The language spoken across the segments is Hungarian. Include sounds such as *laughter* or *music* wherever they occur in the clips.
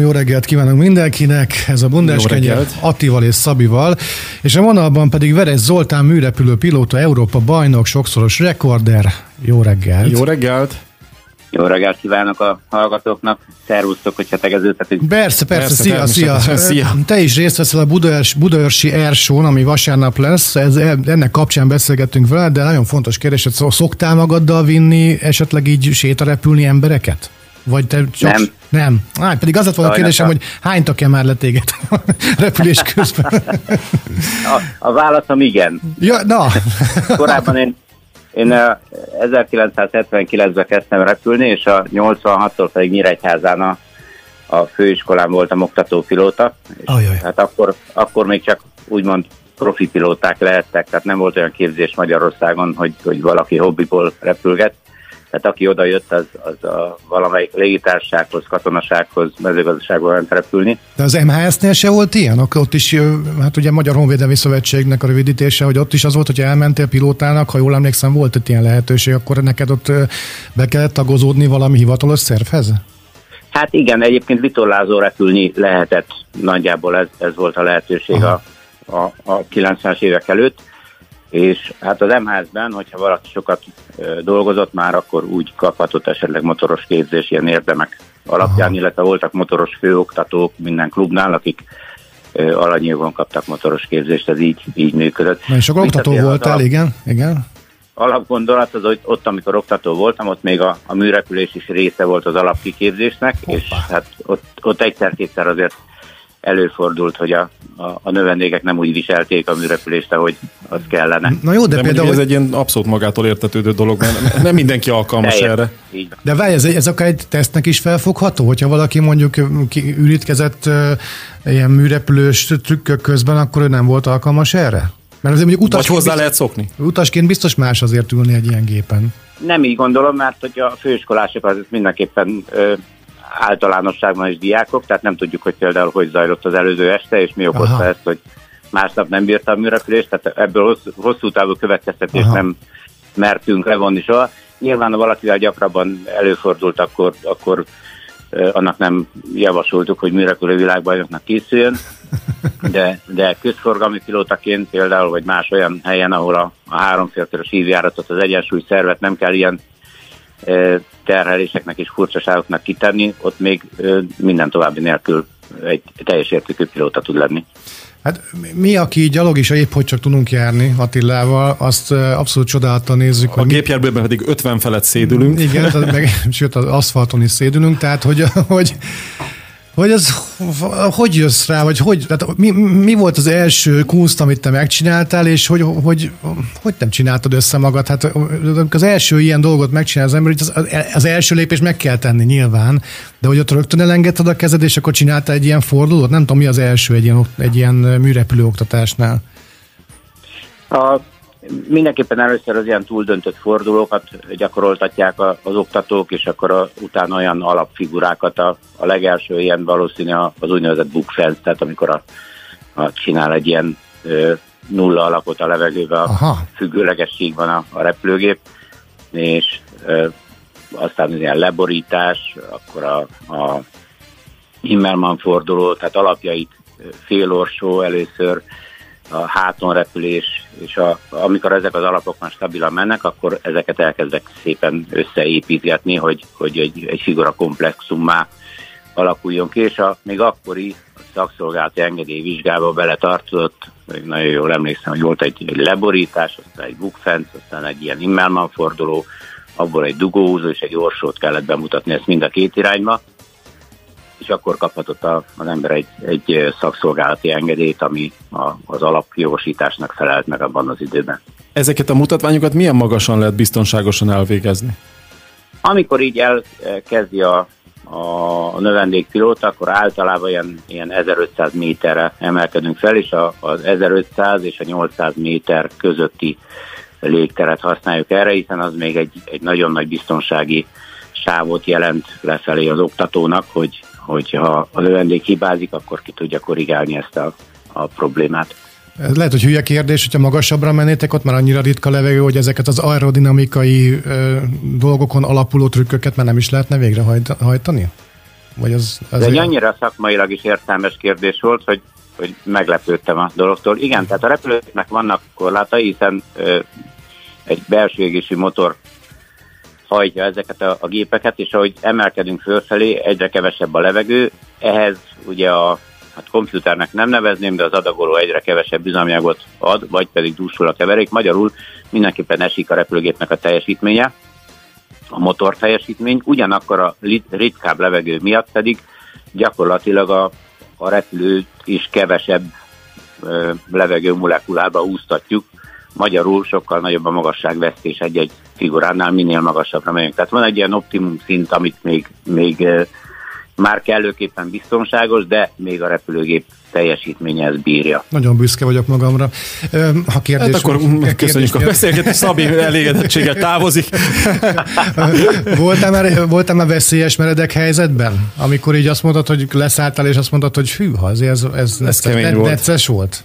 Jó reggelt kívánok mindenkinek, ez a Bundeskenyer Attival és Szabival, és a vonalban pedig Veres Zoltán műrepülő pilóta, Európa bajnok, sokszoros rekorder. Jó reggelt! Jó reggelt! Jó reggelt kívánok a hallgatóknak. Szervusztok, hogyha tegeződhetünk. Persze, persze, persze szia, szia. szia. Te is részt veszel a Budaörs, Budaörsi Airshow, ami vasárnap lesz. Ez, ennek kapcsán beszélgettünk veled, de nagyon fontos kérdés, hogy szoktál magaddal vinni, esetleg így sétarepülni embereket? Vagy te csak... Nem. Nem. Á, pedig az lett volna a kérdésem, hogy hánytak-e már le téged *laughs* repülés közben? A, a válaszom igen. Ja, na. Korábban én, én 1979-ben kezdtem repülni, és a 86-tól pedig Nyíregyházán a, a főiskolán voltam oktatópilóta. És hát akkor, akkor még csak úgymond profi pilóták lehettek, tehát nem volt olyan képzés Magyarországon, hogy, hogy valaki hobbiból repülget. Tehát aki oda jött, az, az a valamelyik légitársághoz, katonasághoz, mezőgazdaságban ment repülni. De az MHS-nél se volt ilyen? Ott is, hát ugye Magyar Honvédelmi Szövetségnek a rövidítése, hogy ott is az volt, hogy elmentél pilótának, ha jól emlékszem, volt itt ilyen lehetőség, akkor neked ott be kellett tagozódni valami hivatalos szervhez? Hát igen, egyébként vitorlázó repülni lehetett, nagyjából ez, ez volt a lehetőség a, a, a 90-es évek előtt és hát az MHS-ben, hogyha valaki sokat dolgozott már, akkor úgy kaphatott esetleg motoros képzés ilyen érdemek alapján, Aha. illetve voltak motoros főoktatók minden klubnál, akik alanyjogon kaptak motoros képzést, ez így, így működött. Na és akkor oktató voltál, alap, igen, igen. Alapgondolat az, hogy ott, amikor oktató voltam, ott még a, a műrepülés is része volt az alapkiképzésnek, Hoppá. és hát ott, ott egyszer-kétszer azért előfordult, hogy a, a, a növendékek nem úgy viselték a műrepülést, ahogy az kellene. Na jó, de, de például... Ez egy ilyen abszolút magától értetődő dolog, mert nem mindenki alkalmas Teljes, erre. De várj, ez, ez akár egy tesztnek is felfogható, hogyha valaki mondjuk ürítkezett uh, ilyen műrepülős trükkök közben, akkor ő nem volt alkalmas erre? Mert azért mondjuk utasként Vagy hozzá biztos, lehet szokni. Utasként biztos más azért ülni egy ilyen gépen. Nem így gondolom, mert hogy a főiskolások az mindenképpen ö, általánosságban is diákok, tehát nem tudjuk, hogy például hogy zajlott az előző este, és mi okozta Aha. ezt, hogy másnap nem bírta a műrepülést, tehát ebből hosszú, hosszú távú következtetést nem mertünk levonni soha. Nyilván, ha valakivel gyakrabban előfordult, akkor, akkor annak nem javasoltuk, hogy műrepülő világbajnoknak készüljön, *laughs* de, de közforgalmi pilótaként például, vagy más olyan helyen, ahol a, a háromfélkörös hívjáratot, az egyensúly szervet nem kell ilyen terheléseknek és furcsaságoknak kitenni, ott még minden további nélkül egy teljes értékű pilóta tud lenni. Hát mi, aki gyalog is épp hogy csak tudunk járni Attilával, azt abszolút csodálattal nézzük. A gépjárműben pedig 50 felett szédülünk. Igen, meg, sőt az aszfalton is szédülünk, tehát hogy, hogy hogy az, hogy jössz rá, vagy hogy, tehát mi, mi volt az első kunst, amit te megcsináltál, és hogy, hogy, hogy nem csináltad össze magad? Hát az első ilyen dolgot megcsinál az ember, az, az első lépés meg kell tenni nyilván, de hogy ott rögtön elengedted a kezed, és akkor csináltál egy ilyen fordulót? Nem tudom, mi az első egy ilyen, egy ilyen műrepülő oktatásnál? A Mindenképpen először az ilyen túldöntött fordulókat gyakoroltatják az oktatók, és akkor a, utána olyan alapfigurákat, a, a legelső ilyen valószínű az úgynevezett book fence, tehát amikor a, a csinál egy ilyen ö, nulla alapot a levegőbe, a függőlegesség a, a repülőgép, és ö, aztán ilyen leborítás, akkor a, a Himmelmann forduló, tehát alapjait félorsó először, a háton repülés, és a, amikor ezek az alapok már stabilan mennek, akkor ezeket elkezdek szépen összeépítgetni, hogy, hogy egy, egy figura komplexummá alakuljon ki, és a, még akkori szakszolgálati engedélyvizsgába beletartozott, nagyon jól emlékszem, hogy volt egy, egy leborítás, aztán egy bookfence, aztán egy ilyen Immelman forduló, abból egy dugóhúzó és egy orsót kellett bemutatni, ezt mind a két irányba, és akkor kaphatott a, az ember egy, egy szakszolgálati engedélyt, ami a, az alapjogosításnak felelt meg abban az időben. Ezeket a mutatványokat milyen magasan lehet biztonságosan elvégezni? Amikor így elkezdi a, a növendékpilóta, akkor általában ilyen, ilyen 1500 méterre emelkedünk fel, és a, az 1500 és a 800 méter közötti légteret használjuk erre, hiszen az még egy, egy nagyon nagy biztonsági sávot jelent lefelé az oktatónak, hogy, hogyha a növendék hibázik, akkor ki tudja korrigálni ezt a, a problémát. Ez lehet, hogy hülye kérdés, hogyha magasabbra mennétek, ott már annyira ritka levegő, hogy ezeket az aerodinamikai ö, dolgokon alapuló trükköket már nem is lehetne végrehajtani? Vagy az, az Ez egy annyira szakmailag is értelmes kérdés volt, hogy, hogy meglepődtem a dologtól. Igen, tehát a repülőknek vannak korlátai, hiszen ö, egy belső égési motor hajtja ezeket a, a gépeket, és ahogy emelkedünk fölfelé, egyre kevesebb a levegő, ehhez ugye a hát komputernek nem nevezném, de az adagoló egyre kevesebb üzemanyagot ad, vagy pedig dúsul a keverék. Magyarul mindenképpen esik a repülőgépnek a teljesítménye, a motor teljesítmény, ugyanakkor a ritkább levegő miatt pedig gyakorlatilag a, a repülőt is kevesebb ö, levegő molekulába úsztatjuk, magyarul sokkal nagyobb a magasságvesztés egy-egy figuránál, minél magasabbra megyünk. Tehát van egy ilyen optimum szint, amit még, még már kellőképpen biztonságos, de még a repülőgép teljesítménye ez bírja. Nagyon büszke vagyok magamra. Ha kérdés, hát akkor kérdés, köszönjük kérdés, a beszélgetést, Szabi elégedettséggel távozik. voltál, már, voltál már veszélyes meredek helyzetben? Amikor így azt mondtad, hogy leszálltál, és azt mondtad, hogy hű, azért ez, ez, ez, ez kemény volt. necces volt?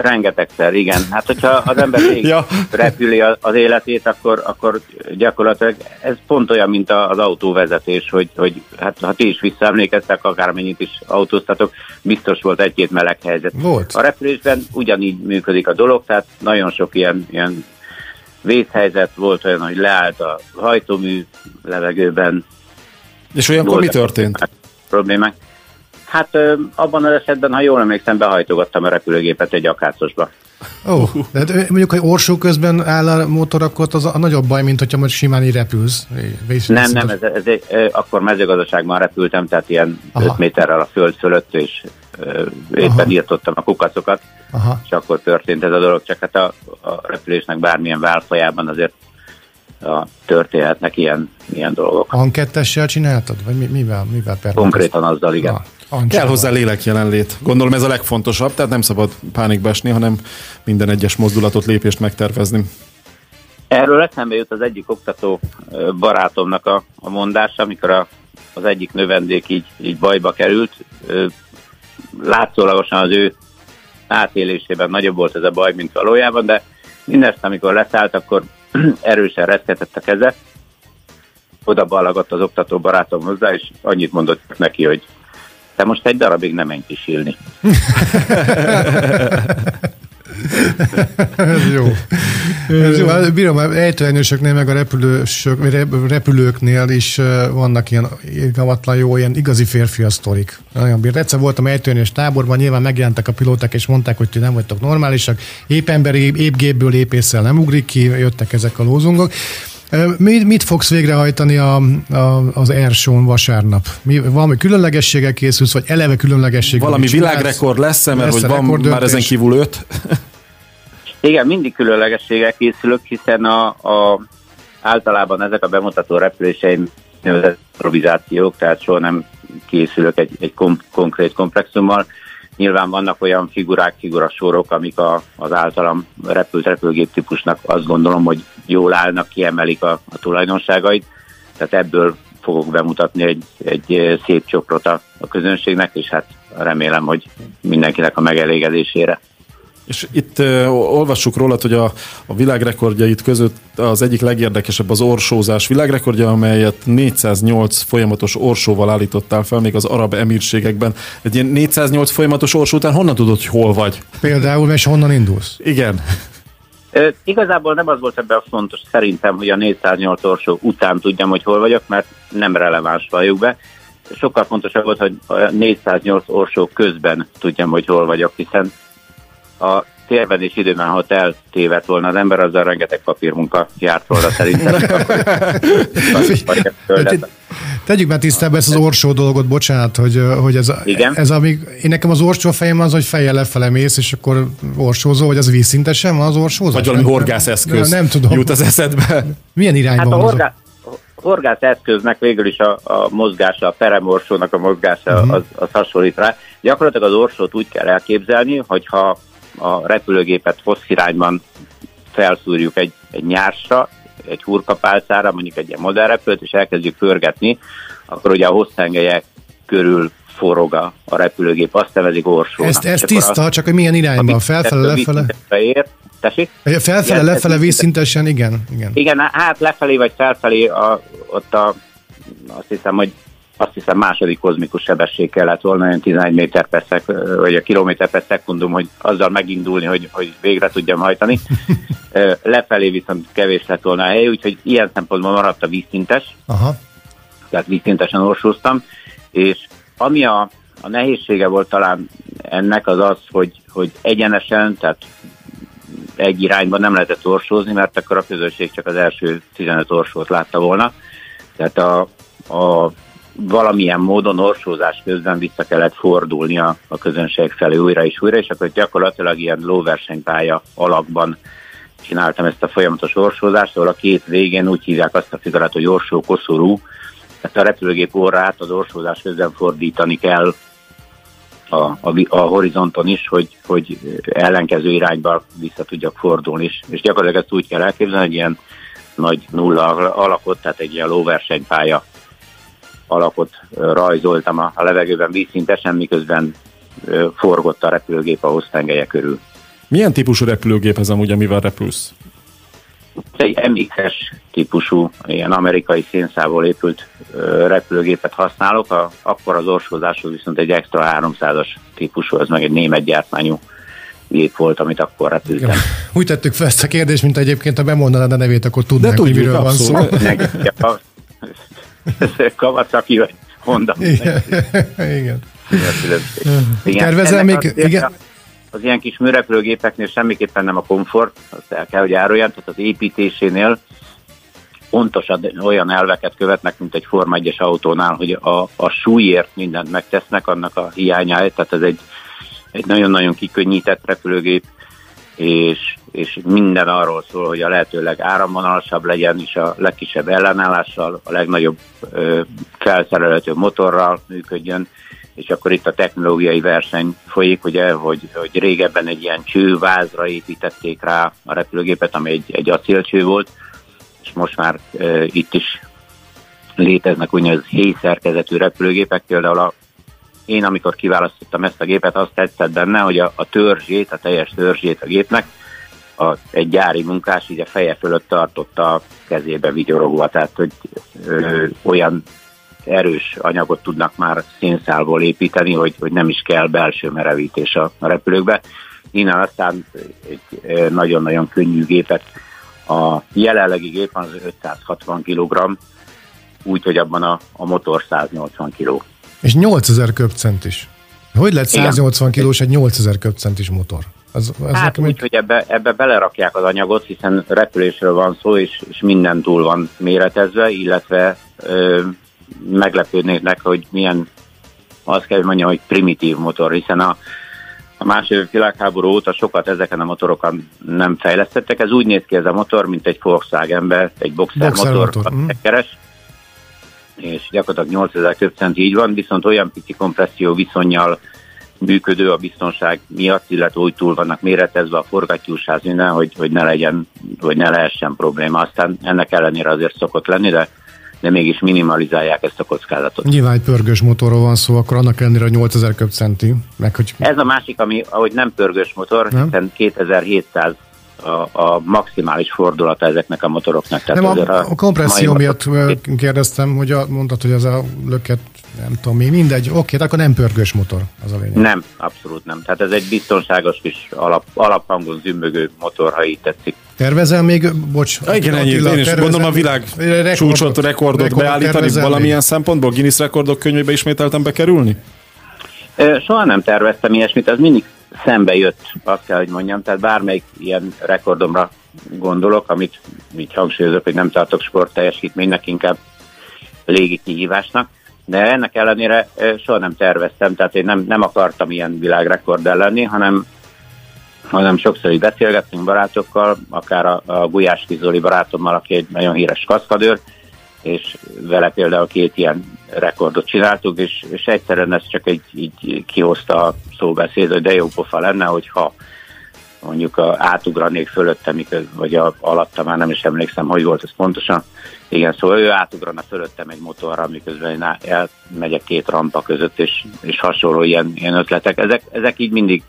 Rengetegszer, igen. Hát, hogyha az ember *laughs* még ja. repüli az életét, akkor, akkor gyakorlatilag ez pont olyan, mint az autóvezetés, hogy, hogy hát, ha ti is visszaemlékeztek, akármennyit is autóztatok, biztos volt egy-két meleg helyzet. Volt. A repülésben ugyanígy működik a dolog, tehát nagyon sok ilyen, ilyen vészhelyzet volt olyan, hogy leállt a hajtómű levegőben. És olyankor mi történt? Problémák. Hát abban az esetben, ha jól emlékszem, behajtogattam a repülőgépet egy akácosba. Ó, oh, de mondjuk, hogy orsó közben áll a motor, akkor az a nagyobb baj, mint hogyha most simán így repülsz. Nem, nem, ez, ez, ez, akkor mezőgazdaságban repültem, tehát ilyen Aha. 5 méterrel a föld fölött, és éppen Aha. írtottam a kukacokat, Aha. és akkor történt ez a dolog. Csak hát a, a repülésnek bármilyen válfajában azért a, történhetnek ilyen, ilyen dolgok. Ankettessel csináltad? Vagy mi, mivel? mivel Konkrétan azzal, igen. Ah. Ancsával. Kell hozzá lélek jelenlét. Gondolom ez a legfontosabb, tehát nem szabad pánikba esni, hanem minden egyes mozdulatot, lépést megtervezni. Erről eszembe jut az egyik oktató barátomnak a, a mondása, amikor a, az egyik növendék így, így bajba került. Látszólagosan az ő átélésében nagyobb volt ez a baj, mint valójában, de mindezt, amikor leszállt, akkor *clears throat* erősen reszketett a keze, oda ballagott az oktató barátom hozzá, és annyit mondott neki, hogy te most egy darabig nem menj kisilni. Ez jó. Ez jó. Hát bírom, ejtőernyősöknél, meg a repülősök, repülőknél is vannak ilyen irgalmatlan jó, ilyen igazi férfi sztorik. Nagyon bír. Egyszer voltam ejtőernyős táborban, nyilván megjelentek a pilóták, és mondták, hogy ti nem vagytok normálisak. Épp emberi, épp gépből épészel nem ugrik ki, jöttek ezek a lózungok. Mit, mit fogsz végrehajtani a, a, az Ersón vasárnap? Mi, valami különlegességgel készülsz, vagy eleve különlegesség? Valami világrekord lesz-e, mert lesz hogy van már ezen kívül öt? *laughs* Igen, mindig különlegességgel készülök, hiszen a, a, általában ezek a bemutató repüléseim improvizációk, tehát soha nem készülök egy, egy kom, konkrét komplexummal. Nyilván vannak olyan figurák, figurasorok, amik a, az általam repült repülgép típusnak azt gondolom, hogy jól állnak, kiemelik a, a tulajdonságait. Tehát ebből fogok bemutatni egy, egy szép csokrot a, a közönségnek, és hát remélem, hogy mindenkinek a megelégedésére. És itt uh, olvassuk rólad, hogy a, a világrekordjait között az egyik legérdekesebb az orsózás világrekordja, amelyet 408 folyamatos orsóval állítottál fel, még az arab emírségekben. Egy ilyen 408 folyamatos orsó után honnan tudod, hogy hol vagy? Például, és honnan indulsz? Igen. E, igazából nem az volt ebben a fontos szerintem, hogy a 408 orsó után tudjam, hogy hol vagyok, mert nem releváns valljuk be. Sokkal fontosabb volt, hogy a 408 orsó közben tudjam, hogy hol vagyok, hiszen a térben és időben, ha eltévedt volna az ember, azzal rengeteg papírmunka járt volna szerintem. *laughs* Tegyük már tisztába ezt az orsó dolgot, bocsánat, hogy, hogy ez, Igen? ez amíg, én nekem az orsó fejem az, hogy fejjel lefele mész, és akkor orsózó, vagy az vízszintesen van az orsózó? Vagy valami horgászeszköz nem, nem tudom. jut az eszedbe. Milyen irányban hát a horgá- horgászeszköznek végül is a, a mozgása, a peremorsónak a mozgása uh-huh. az, az hasonlít rá. Gyakorlatilag az orsót úgy kell elképzelni, hogyha a repülőgépet hossz irányban felszúrjuk egy, egy nyársra, egy hurkapálcára, mondjuk egy ilyen modellrepülőt, és elkezdjük pörgetni, akkor ugye a hosszengelyek körül forog a, a repülőgép, azt nevezik orsónak. Ezt, ez tiszta, azt, csak hogy milyen irányban, felfele, lefele? Ér, tessék? Felfele, igen, lefele, vízszintesen, igen, igen. Igen, hát lefelé vagy felfelé, a, ott a, azt hiszem, hogy azt hiszem második kozmikus sebesség kellett volna, olyan 11 méter per szek, vagy a kilométer per szekundum, hogy azzal megindulni, hogy, hogy végre tudjam hajtani. *laughs* Lefelé viszont kevés lett volna a hely, úgyhogy ilyen szempontból maradt a vízszintes. Aha. Tehát vízszintesen orsóztam, és ami a, a nehézsége volt talán ennek az az, hogy, hogy egyenesen, tehát egy irányban nem lehetett orsózni, mert akkor a közösség csak az első 15 orsót látta volna. Tehát a, a valamilyen módon orsózás közben vissza kellett fordulni a, közönség felé újra és újra, és akkor gyakorlatilag ilyen lóversenypálya alakban csináltam ezt a folyamatos orsózást, ahol a két végén úgy hívják azt a figurát, hogy orsó koszorú, tehát a repülőgép orrát az orsózás közben fordítani kell a, a, a horizonton is, hogy, hogy ellenkező irányba vissza tudjak fordulni is. És gyakorlatilag ezt úgy kell elképzelni, hogy ilyen nagy nulla alakot, tehát egy ilyen lóversenypálya alakot rajzoltam a, a levegőben vízszintesen, miközben forgott a repülőgép a hoztengelye körül. Milyen típusú repülőgép ez amúgy, amivel repülsz? Egy MX-es típusú, ilyen amerikai szénszából épült repülőgépet használok, a, akkor az orsózáshoz viszont egy extra 300-as típusú, az meg egy német gyártmányú gép volt, amit akkor repültem. *laughs* Úgy tettük fel ezt a kérdést, mint egyébként, ha bemondanád a nevét, akkor tudnánk, hogy miről van szó. *laughs* *laughs* Kawasaki vagy Honda. Igen. igen. igen. Tervezel még? Igen. Az ilyen kis műrepülőgépeknél semmiképpen nem a komfort, azt el kell, hogy áruljam, tehát az építésénél pontosan olyan elveket követnek, mint egy Forma 1-es autónál, hogy a, a súlyért mindent megtesznek, annak a hiányáért, tehát ez egy, egy nagyon-nagyon kikönnyített repülőgép, és, és minden arról szól, hogy a lehetőleg áramvonalasabb legyen, és a legkisebb ellenállással, a legnagyobb ö, felszerelhető motorral működjön, és akkor itt a technológiai verseny folyik, ugye, hogy, hogy régebben egy ilyen csővázra építették rá a repülőgépet, ami egy, egy acélcső volt, és most már e, itt is léteznek úgynevezett héj szerkezetű repülőgépek, például a én amikor kiválasztottam ezt a gépet, azt tetszett benne, hogy a, a törzsét, a teljes törzsét a gépnek a, egy gyári munkás így a feje fölött tartotta a kezébe vigyorogva, tehát hogy ö, olyan erős anyagot tudnak már szénszálból építeni, hogy, hogy nem is kell belső merevítés a, a repülőkbe. Innen aztán egy nagyon-nagyon könnyű gépet. A jelenlegi gép az 560 kg, úgyhogy abban a, a motor 180 kg. És 8000 köbcent is. Hogy lehet 180 kilós egy 8000 köbcentis motor? Az, az hát úgy, egy... hogy ebbe, ebbe belerakják az anyagot, hiszen repülésről van szó, és, és minden túl van méretezve, illetve ö, meglepődnének, hogy milyen, azt kell, hogy mondjam, hogy primitív motor, hiszen a, a második világháború óta sokat ezeken a motorokon nem fejlesztettek. Ez úgy néz ki ez a motor, mint egy Volkswagenbe, egy boxer, boxer motor, motor. Mm. keres, és gyakorlatilag 8000 köbcent így van, viszont olyan pici kompresszió viszonyjal működő a biztonság miatt, illetve úgy túl vannak méretezve a forgattyúsáz minden, hogy, hogy ne legyen, hogy ne lehessen probléma. Aztán ennek ellenére azért szokott lenni, de de mégis minimalizálják ezt a kockázatot. Nyilván egy pörgős motorról van szó, akkor annak ellenére a 8000 köbcenti. Meg, hogy... Ez a másik, ami ahogy nem pörgős motor, nem? hiszen 2700 a, a maximális fordulata ezeknek a motoroknak. Tehát nem, a, a, kompresszió miatt motor... kérdeztem, hogy a, mondtad, hogy az a löket, nem tudom mi, mindegy, oké, de akkor nem pörgős motor, az a lényeg. Nem, abszolút nem. Tehát ez egy biztonságos kis alap, alaphangon zümbögő motor, ha így tetszik. Tervezel még, bocs. A, igen, ennyi, én is gondolom a világ rekordot, csúcsot, rekordot rekord, beállítani valamilyen még. szempontból, Guinness rekordok könyvébe ismételten bekerülni? Soha nem terveztem ilyesmit, az mindig szembe jött, azt kell, hogy mondjam, tehát bármelyik ilyen rekordomra gondolok, amit így hangsúlyozok, hogy nem tartok sport teljesítménynek, inkább légi kihívásnak, de ennek ellenére soha nem terveztem, tehát én nem, nem akartam ilyen világrekord lenni, hanem hanem sokszor így beszélgettünk barátokkal, akár a, a Gulyás Kizoli barátommal, aki egy nagyon híres kaszkadőr, és vele például két ilyen rekordot csináltuk, és, és egyszerűen ez csak egy, így kihozta a szóbeszéd, hogy de jó pofa lenne, hogyha mondjuk a, átugranék fölötte, vagy a, alatta, már nem is emlékszem, hogy volt ez pontosan. Igen, szóval ő átugrana fölöttem egy motorra, miközben én elmegyek két rampa között, és, és hasonló ilyen, ilyen ötletek. Ezek, ezek így mindig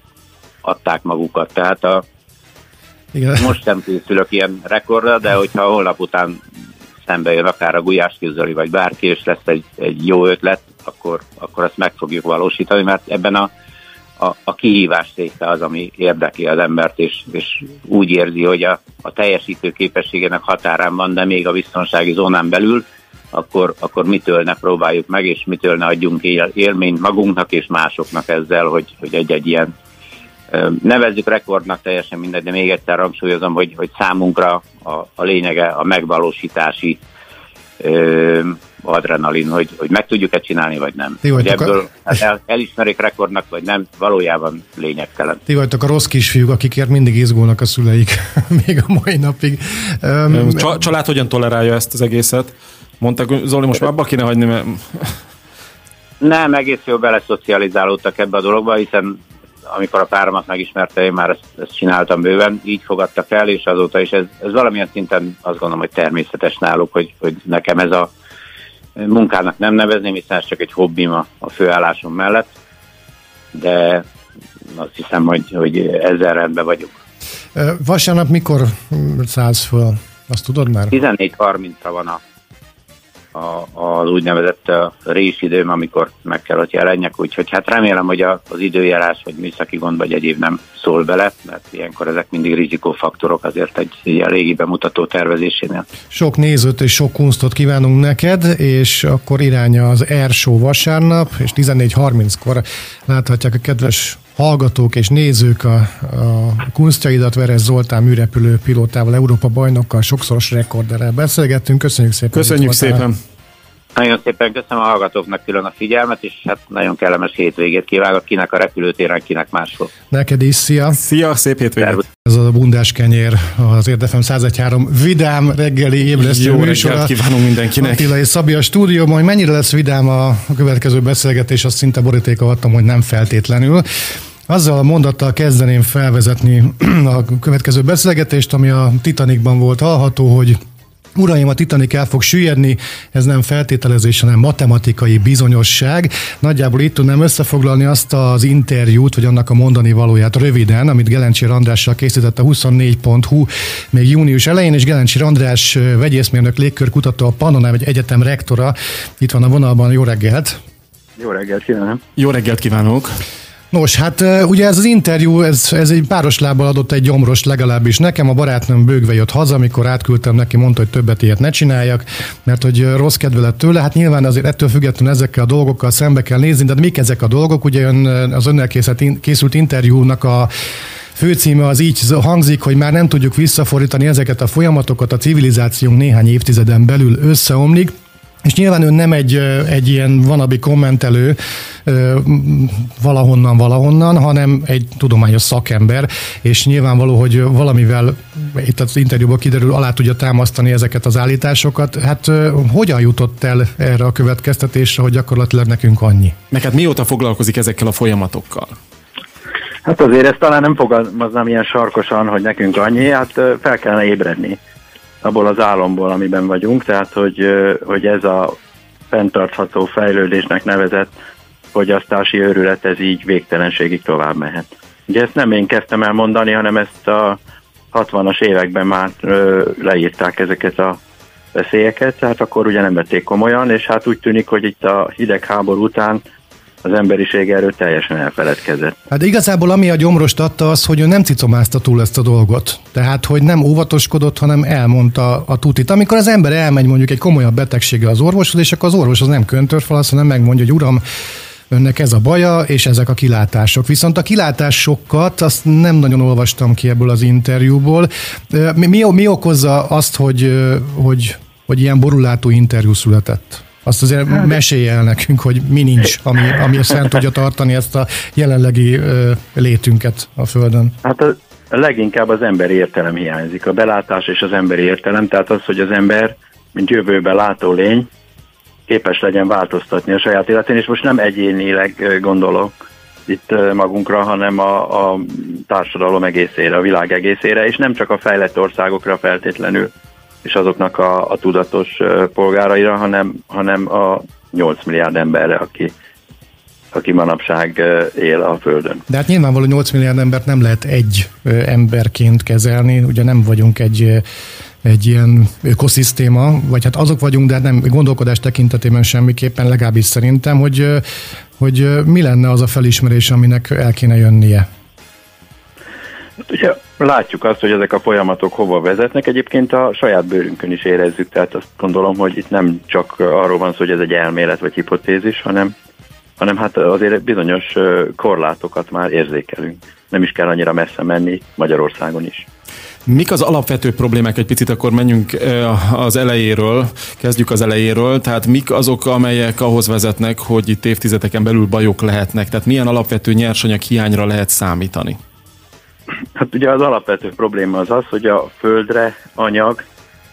adták magukat, tehát a, igen. most sem készülök ilyen rekordra, de hogyha holnap után eszembe jön, akár a Gulyás Kizoli, vagy bárki, és lesz egy, egy jó ötlet, akkor, akkor azt meg fogjuk valósítani, mert ebben a, a, a kihívás része az, ami érdekli az embert, és, és úgy érzi, hogy a, a teljesítő képességének határán van, de még a biztonsági zónán belül, akkor, akkor mitől ne próbáljuk meg, és mitől ne adjunk él, élményt magunknak és másoknak ezzel, hogy, hogy egy-egy ilyen nevezzük rekordnak teljesen mindegy, de még egyszer hangsúlyozom, hogy, hogy számunkra a, a lényege a megvalósítási ö, adrenalin, hogy, hogy meg tudjuk-e csinálni, vagy nem. Ti hogy ebből a... el, elismerik rekordnak, vagy nem, valójában lényegtelen. Ti vagytok a rossz kisfiúk, akikért mindig izgulnak a szüleik, *laughs* még a mai napig. Um, Család hogyan tolerálja ezt az egészet? Mondták, Zoli, most már abba kéne hagyni, mert... Nem, egész jól beleszocializálódtak ebbe a dologba, hiszen amikor a páromat megismerte, én már ezt, ezt csináltam bőven, így fogadtak el, és azóta is ez, ez valamilyen szinten azt gondolom, hogy természetes náluk, hogy, hogy nekem ez a munkának nem nevezném, hiszen ez csak egy hobbim a, a főállásom mellett, de azt hiszem, hogy, hogy ezzel rendben vagyunk. Vasárnap mikor szállsz föl? Azt tudod már? 14.30-ra van a a, az úgynevezett résidőm, amikor meg kell, hogy jelenjek, úgyhogy hát remélem, hogy az időjárás, vagy műszaki gond, vagy egyéb nem szól bele, mert ilyenkor ezek mindig rizikófaktorok azért egy, egy eléggé bemutató tervezésénél. Sok nézőt és sok kunstot kívánunk neked, és akkor iránya az Air Show vasárnap, és 14.30-kor láthatják a kedves hallgatók és nézők a, a kunstjaidat Veres Zoltán műrepülő pilótával, Európa bajnokkal, sokszoros rekorderrel beszélgettünk. Köszönjük szépen. Köszönjük szépen. Nagyon szépen köszönöm a hallgatóknak külön a figyelmet, és hát nagyon kellemes hétvégét kívánok, kinek a repülőtéren, kinek máshol. Neked is, szia! Szia, szép hétvégét! Ez a bundás kenyér, az Érdefem 113 vidám reggeli ébresztő Jó reggelt kívánunk mindenkinek! Attila és Szabi a stúdióban, hogy mennyire lesz vidám a következő beszélgetés, azt szinte borítéka adtam, hogy nem feltétlenül. Azzal a mondattal kezdeném felvezetni *clears throat* a következő beszélgetést, ami a Titanicban volt hallható, hogy Uraim, a Titanic el fog süllyedni, ez nem feltételezés, hanem matematikai bizonyosság. Nagyjából itt tudnám összefoglalni azt az interjút, vagy annak a mondani valóját röviden, amit Gelencsi Andrással készített a 24.hu még június elején, és Gelencsi András vegyészmérnök légkörkutató, a Pannoná egy egyetem rektora. Itt van a vonalban, jó reggelt! Jó reggelt kívánok! Jó reggelt kívánok! Nos, hát ugye ez az interjú, ez, ez egy páros lábbal adott egy gyomros legalábbis nekem. A barátnőm bőgve jött haza, amikor átküldtem neki, mondta, hogy többet ilyet ne csináljak, mert hogy rossz kedve lett tőle. Hát nyilván azért ettől függetlenül ezekkel a dolgokkal szembe kell nézni, de mik ezek a dolgok? Ugye ön, az önnel készült interjúnak a főcíme az így hangzik, hogy már nem tudjuk visszafordítani ezeket a folyamatokat, a civilizációnk néhány évtizeden belül összeomlik. És nyilván ő nem egy, egy ilyen vanabi kommentelő valahonnan, valahonnan, hanem egy tudományos szakember, és nyilvánvaló, hogy valamivel itt az interjúban kiderül, alá tudja támasztani ezeket az állításokat. Hát hogyan jutott el erre a következtetésre, hogy gyakorlatilag nekünk annyi? Neked mióta foglalkozik ezekkel a folyamatokkal? Hát azért ezt talán nem fogalmaznám ilyen sarkosan, hogy nekünk annyi, hát fel kellene ébredni abból az álomból, amiben vagyunk, tehát hogy, hogy ez a fenntartható fejlődésnek nevezett fogyasztási őrület, ez így végtelenségig tovább mehet. Ugye ezt nem én kezdtem el mondani, hanem ezt a 60-as években már ö, leírták ezeket a veszélyeket, tehát akkor ugye nem vették komolyan, és hát úgy tűnik, hogy itt a hidegháború után az emberiség erről teljesen elfeledkezett. Hát igazából ami a gyomrost adta az, hogy ő nem cicomázta túl ezt a dolgot. Tehát, hogy nem óvatoskodott, hanem elmondta a tutit. Amikor az ember elmegy mondjuk egy komolyabb betegsége az orvoshoz, és akkor az orvos az nem köntörfalasz, hanem megmondja, hogy uram, önnek ez a baja, és ezek a kilátások. Viszont a kilátásokat azt nem nagyon olvastam ki ebből az interjúból. Mi, mi, mi okozza azt, hogy, hogy, hogy ilyen borulátó interjú született? Azt azért hát, mesélj el nekünk, hogy mi nincs, ami, ami szent tudja tartani ezt a jelenlegi ö, létünket a Földön. Hát a, leginkább az emberi értelem hiányzik, a belátás és az emberi értelem, tehát az, hogy az ember, mint jövőben látó lény, képes legyen változtatni a saját életén, és most nem egyénileg gondolok itt magunkra, hanem a, a társadalom egészére, a világ egészére, és nem csak a fejlett országokra feltétlenül és azoknak a, a tudatos polgáraira, hanem, hanem a 8 milliárd emberre, aki, aki manapság él a Földön. De hát nyilvánvaló 8 milliárd embert nem lehet egy emberként kezelni, ugye nem vagyunk egy egy ilyen ökoszisztéma, vagy hát azok vagyunk, de nem gondolkodás tekintetében semmiképpen, legalábbis szerintem, hogy, hogy mi lenne az a felismerés, aminek el kéne jönnie? Hát ugye látjuk azt, hogy ezek a folyamatok hova vezetnek. Egyébként a saját bőrünkön is érezzük, tehát azt gondolom, hogy itt nem csak arról van szó, hogy ez egy elmélet vagy hipotézis, hanem, hanem hát azért bizonyos korlátokat már érzékelünk. Nem is kell annyira messze menni Magyarországon is. Mik az alapvető problémák? Egy picit akkor menjünk az elejéről, kezdjük az elejéről. Tehát mik azok, amelyek ahhoz vezetnek, hogy itt évtizedeken belül bajok lehetnek? Tehát milyen alapvető nyersanyag hiányra lehet számítani? Hát ugye az alapvető probléma az az, hogy a földre anyag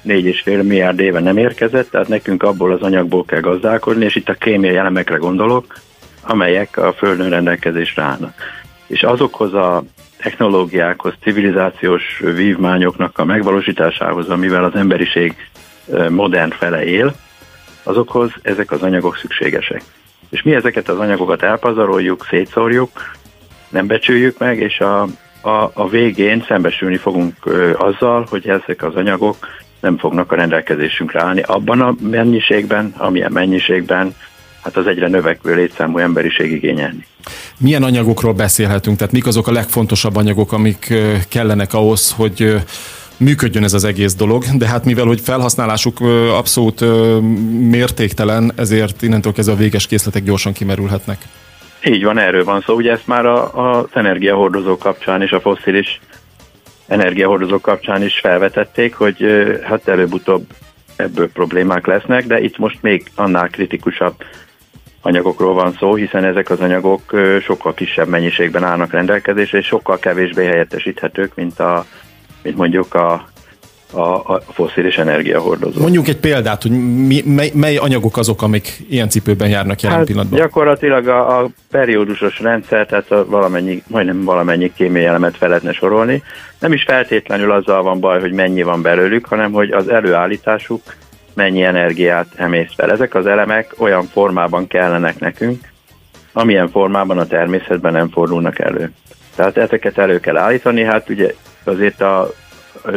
4,5 milliárd éve nem érkezett, tehát nekünk abból az anyagból kell gazdálkodni, és itt a kémiai elemekre gondolok, amelyek a Földön rendelkezésre állnak. És azokhoz a technológiákhoz, civilizációs vívmányoknak a megvalósításához, amivel az emberiség modern fele él, azokhoz ezek az anyagok szükségesek. És mi ezeket az anyagokat elpazaroljuk, szétszórjuk, nem becsüljük meg, és a, a, a végén szembesülni fogunk ö, azzal, hogy ezek az anyagok nem fognak a rendelkezésünkre állni abban a mennyiségben, amilyen mennyiségben hát az egyre növekvő létszámú emberiség igényelni. Milyen anyagokról beszélhetünk? Tehát mik azok a legfontosabb anyagok, amik kellenek ahhoz, hogy működjön ez az egész dolog, de hát mivel, hogy felhasználásuk abszolút mértéktelen, ezért innentől kezdve a véges készletek gyorsan kimerülhetnek. Így van, erről van szó. Ugye ezt már a, az energiahordozók kapcsán és a fosszilis energiahordozók kapcsán is felvetették, hogy hát előbb-utóbb ebből problémák lesznek, de itt most még annál kritikusabb anyagokról van szó, hiszen ezek az anyagok sokkal kisebb mennyiségben állnak rendelkezésre, és sokkal kevésbé helyettesíthetők, mint, a, mint mondjuk a, a, a foszilis energiahordozó. Mondjuk egy példát, hogy mi, mely, mely anyagok azok, amik ilyen cipőben járnak jelen hát pillanatban? Gyakorlatilag a, a periódusos rendszer, tehát a valamennyi, majdnem valamennyi kémiai elemet fel lehetne sorolni. Nem is feltétlenül azzal van baj, hogy mennyi van belőlük, hanem hogy az előállításuk mennyi energiát emészt fel. Ezek az elemek olyan formában kellenek nekünk, amilyen formában a természetben nem fordulnak elő. Tehát ezeket elő kell állítani, hát ugye azért a,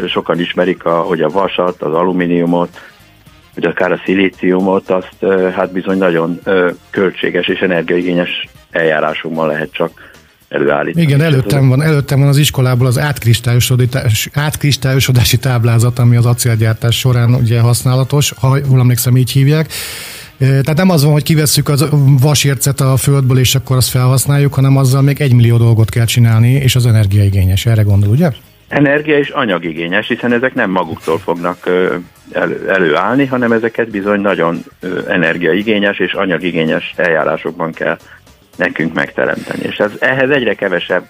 sokan ismerik, a, hogy a vasat, az alumíniumot, vagy akár a szilíciumot, azt hát bizony nagyon költséges és energiaigényes eljárásokban lehet csak előállítani. Igen, előttem van, előttem van az iskolából az átkristályosodási táblázat, ami az acélgyártás során ugye használatos, ha jól emlékszem, így hívják. Tehát nem az van, hogy kivesszük az vasércet a földből, és akkor azt felhasználjuk, hanem azzal még egy millió dolgot kell csinálni, és az energiaigényes. Erre gondol, ugye? Energia és anyagigényes, hiszen ezek nem maguktól fognak elő, előállni, hanem ezeket bizony nagyon energiaigényes és anyagigényes eljárásokban kell nekünk megteremteni. És ez, ehhez egyre kevesebb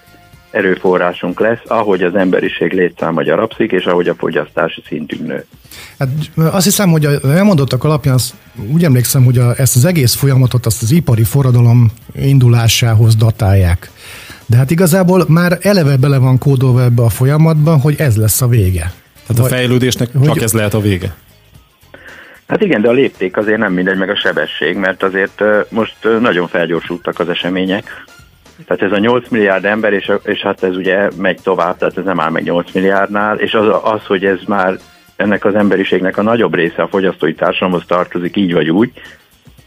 erőforrásunk lesz, ahogy az emberiség létszáma gyarapszik, és ahogy a fogyasztási szintünk nő. Hát azt hiszem, hogy elmondottak alapján úgy emlékszem, hogy a, ezt az egész folyamatot azt az ipari forradalom indulásához datálják. De hát igazából már eleve bele van kódolva ebbe a folyamatban, hogy ez lesz a vége. Tehát a fejlődésnek csak hogy, ez lehet a vége. Hát igen, de a lépték azért nem mindegy, meg a sebesség, mert azért most nagyon felgyorsultak az események. Tehát ez a 8 milliárd ember, és, és hát ez ugye megy tovább, tehát ez nem áll meg 8 milliárdnál, és az, az, hogy ez már ennek az emberiségnek a nagyobb része a fogyasztói társadalomhoz tartozik így vagy úgy,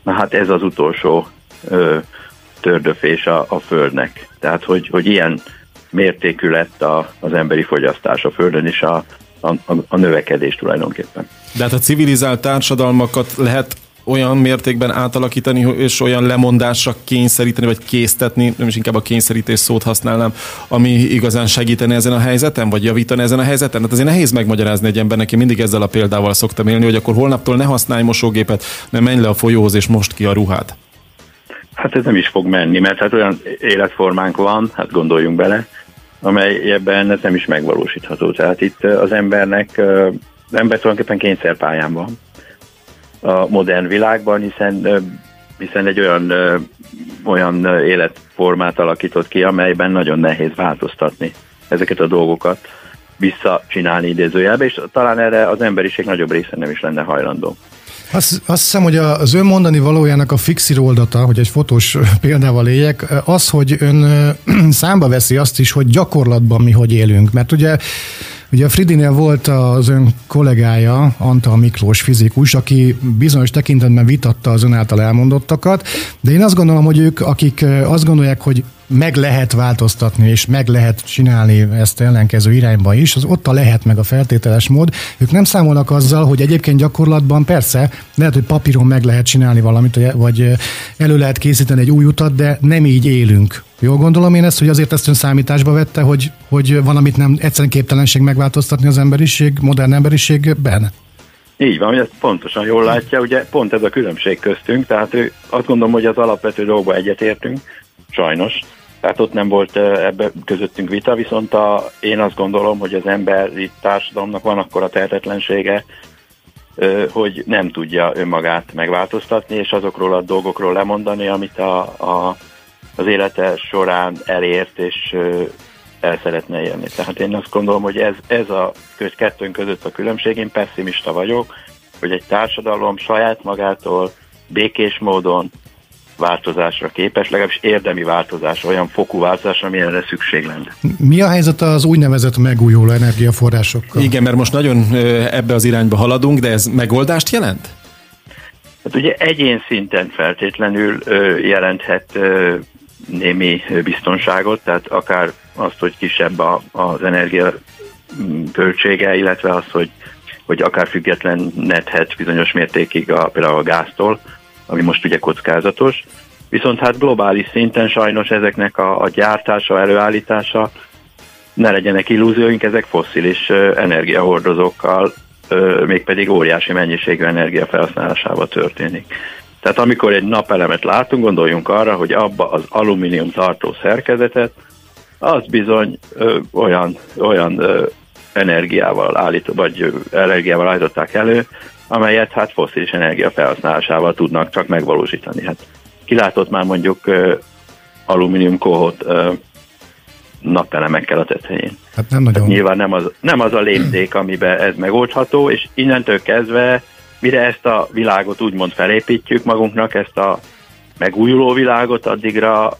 na hát ez az utolsó ö, tördöfés a, a Földnek. Tehát, hogy, hogy ilyen mértékű lett a, az emberi fogyasztás a Földön, és a, a, a növekedés tulajdonképpen. De hát a civilizált társadalmakat lehet olyan mértékben átalakítani, és olyan lemondásra kényszeríteni, vagy késztetni, nem is inkább a kényszerítés szót használnám, ami igazán segíteni ezen a helyzeten, vagy javítani ezen a helyzeten? Hát azért nehéz megmagyarázni egy embernek, én mindig ezzel a példával szoktam élni, hogy akkor holnaptól ne használj mosógépet, nem menj le a folyóhoz és most ki a ruhát. Hát ez nem is fog menni, mert hát olyan életformánk van, hát gondoljunk bele, amely ebben ez nem is megvalósítható. Tehát itt az embernek, az ember tulajdonképpen kényszerpályán van a modern világban, hiszen, hiszen egy olyan, olyan életformát alakított ki, amelyben nagyon nehéz változtatni ezeket a dolgokat visszacsinálni idézőjelbe, és talán erre az emberiség nagyobb része nem is lenne hajlandó. Azt, azt hiszem, hogy az ön mondani valójának a fixíroldata, hogy egy fotós példával éljek, az, hogy ön *clears throat* számba veszi azt is, hogy gyakorlatban mi hogy élünk. Mert ugye Ugye a Fridinél volt az ön kollégája, Antal Miklós fizikus, aki bizonyos tekintetben vitatta az ön által elmondottakat, de én azt gondolom, hogy ők, akik azt gondolják, hogy meg lehet változtatni, és meg lehet csinálni ezt ellenkező irányba is, az ott a lehet meg a feltételes mód. Ők nem számolnak azzal, hogy egyébként gyakorlatban persze lehet, hogy papíron meg lehet csinálni valamit, vagy elő lehet készíteni egy új utat, de nem így élünk. Jól gondolom én ezt, hogy azért ezt ön számításba vette, hogy, hogy van, amit nem egyszerűen képtelenség megváltoztatni az emberiség, modern emberiségben? Így van, hogy ezt pontosan jól látja, ugye pont ez a különbség köztünk, tehát ő, azt gondolom, hogy az alapvető dolgokban egyetértünk, sajnos, tehát ott nem volt ebbe közöttünk vita, viszont a, én azt gondolom, hogy az emberi társadalomnak van akkor a tehetetlensége, hogy nem tudja önmagát megváltoztatni, és azokról a dolgokról lemondani, amit a, a, az élete során elért, és el szeretne élni. Tehát én azt gondolom, hogy ez, ez a kettőnk között a különbség, én pessimista vagyok, hogy egy társadalom saját magától békés módon változásra képes, legalábbis érdemi változás, olyan fokú változás, amilyenre szükség lenne. Mi a helyzet az úgynevezett megújuló energiaforrásokkal? Igen, mert most nagyon ebbe az irányba haladunk, de ez megoldást jelent? Hát ugye egyén szinten feltétlenül jelenthet némi biztonságot, tehát akár azt, hogy kisebb a, az energia költsége, illetve az, hogy, hogy akár függetlenedhet bizonyos mértékig a, például a gáztól, ami most ugye kockázatos. Viszont hát globális szinten sajnos ezeknek a, a gyártása, előállítása, ne legyenek illúzióink, ezek fosszilis energiahordozókkal, mégpedig óriási mennyiségű energia felhasználásával történik. Tehát amikor egy napelemet látunk, gondoljunk arra, hogy abba az alumínium tartó szerkezetet, az bizony ö, olyan, olyan ö, energiával állít, vagy ö, energiával állították elő, amelyet hát foszilis energia felhasználásával tudnak csak megvalósítani. Hát kilátott már mondjuk alumínium kohot napelemekkel a tetején. Hát nem nagyon. Hát nyilván nem az, nem az a lépték, *clears throat* amiben ez megoldható, és innentől kezdve, mire ezt a világot úgymond felépítjük magunknak, ezt a megújuló világot, addigra,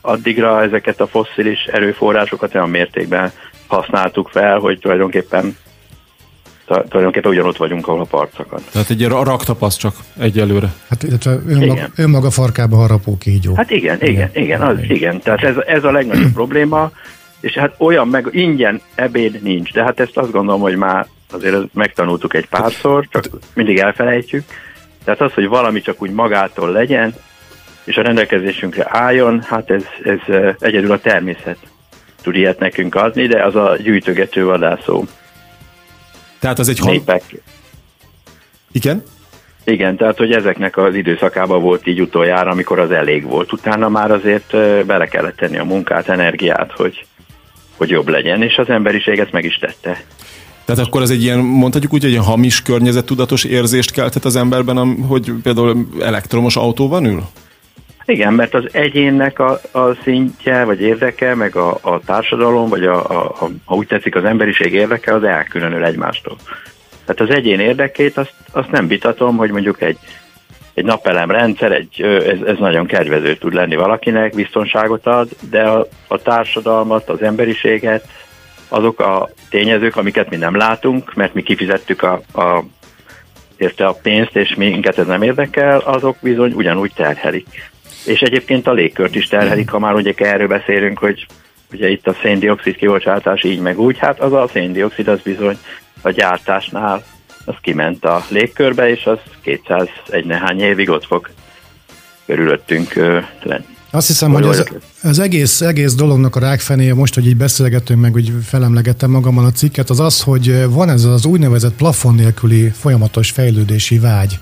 addigra ezeket a fosszilis erőforrásokat olyan mértékben használtuk fel, hogy tulajdonképpen tulajdonképpen ugyanott vagyunk, ahol a parcakat. Tehát egy raktapasz csak egyelőre. Hát illetve önmaga, önmaga farkába harapó kígyó. Hát igen, igen, igen, igen, az, igen. Tehát ez, ez a legnagyobb *clears throat* probléma, és hát olyan meg ingyen ebéd nincs, de hát ezt azt gondolom, hogy már azért megtanultuk egy párszor, csak mindig elfelejtjük. Tehát az, hogy valami csak úgy magától legyen, és a rendelkezésünkre álljon, hát ez, ez egyedül a természet tud ilyet nekünk adni, de az a gyűjtögető vadászó tehát az egy... Népek. Igen? Igen, tehát hogy ezeknek az időszakában volt így utoljára, amikor az elég volt. Utána már azért bele kellett tenni a munkát, energiát, hogy, hogy jobb legyen, és az emberiség ezt meg is tette. Tehát akkor az egy ilyen, mondhatjuk úgy, hogy egy hamis környezettudatos érzést keltett az emberben, hogy például elektromos autóban ül? Igen, mert az egyénnek a, a szintje, vagy érdeke, meg a, a társadalom, vagy a, a, a, ha úgy tetszik, az emberiség érdeke, az elkülönül egymástól. Tehát az egyén érdekét, azt, azt nem vitatom, hogy mondjuk egy, egy napelem rendszer, egy, ez, ez nagyon kedvező tud lenni valakinek, biztonságot ad, de a, a társadalmat, az emberiséget, azok a tényezők, amiket mi nem látunk, mert mi kifizettük a, a érte a pénzt, és minket ez nem érdekel, azok bizony ugyanúgy terhelik és egyébként a légkört is terhelik, ha már ugye erről beszélünk, hogy ugye itt a széndiokszid kibocsátás így meg úgy, hát az a széndiokszid az bizony a gyártásnál az kiment a légkörbe, és az 201 nehány évig ott fog körülöttünk lenni. Azt hiszem, hogy az, az egész, egész dolognak a rákfenéje most, hogy így beszélgetünk meg, hogy felemlegettem magammal a cikket, az az, hogy van ez az úgynevezett plafon nélküli folyamatos fejlődési vágy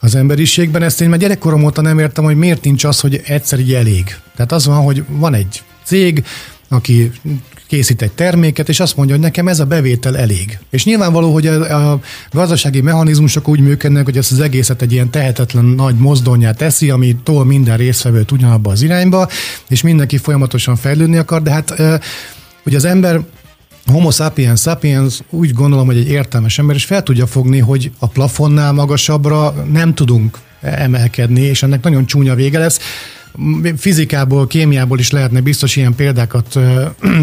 az emberiségben. Ezt én már gyerekkorom óta nem értem, hogy miért nincs az, hogy egyszer így elég. Tehát az van, hogy van egy cég, aki készít egy terméket, és azt mondja, hogy nekem ez a bevétel elég. És nyilvánvaló, hogy a, a gazdasági mechanizmusok úgy működnek, hogy ezt az egészet egy ilyen tehetetlen nagy mozdonyát teszi, ami tol minden részvevőt ugyanabba az irányba, és mindenki folyamatosan fejlődni akar, de hát hogy az ember Homo sapiens sapiens úgy gondolom, hogy egy értelmes ember, és fel tudja fogni, hogy a plafonnál magasabbra nem tudunk emelkedni, és ennek nagyon csúnya vége lesz. fizikából, kémiából is lehetne biztos ilyen példákat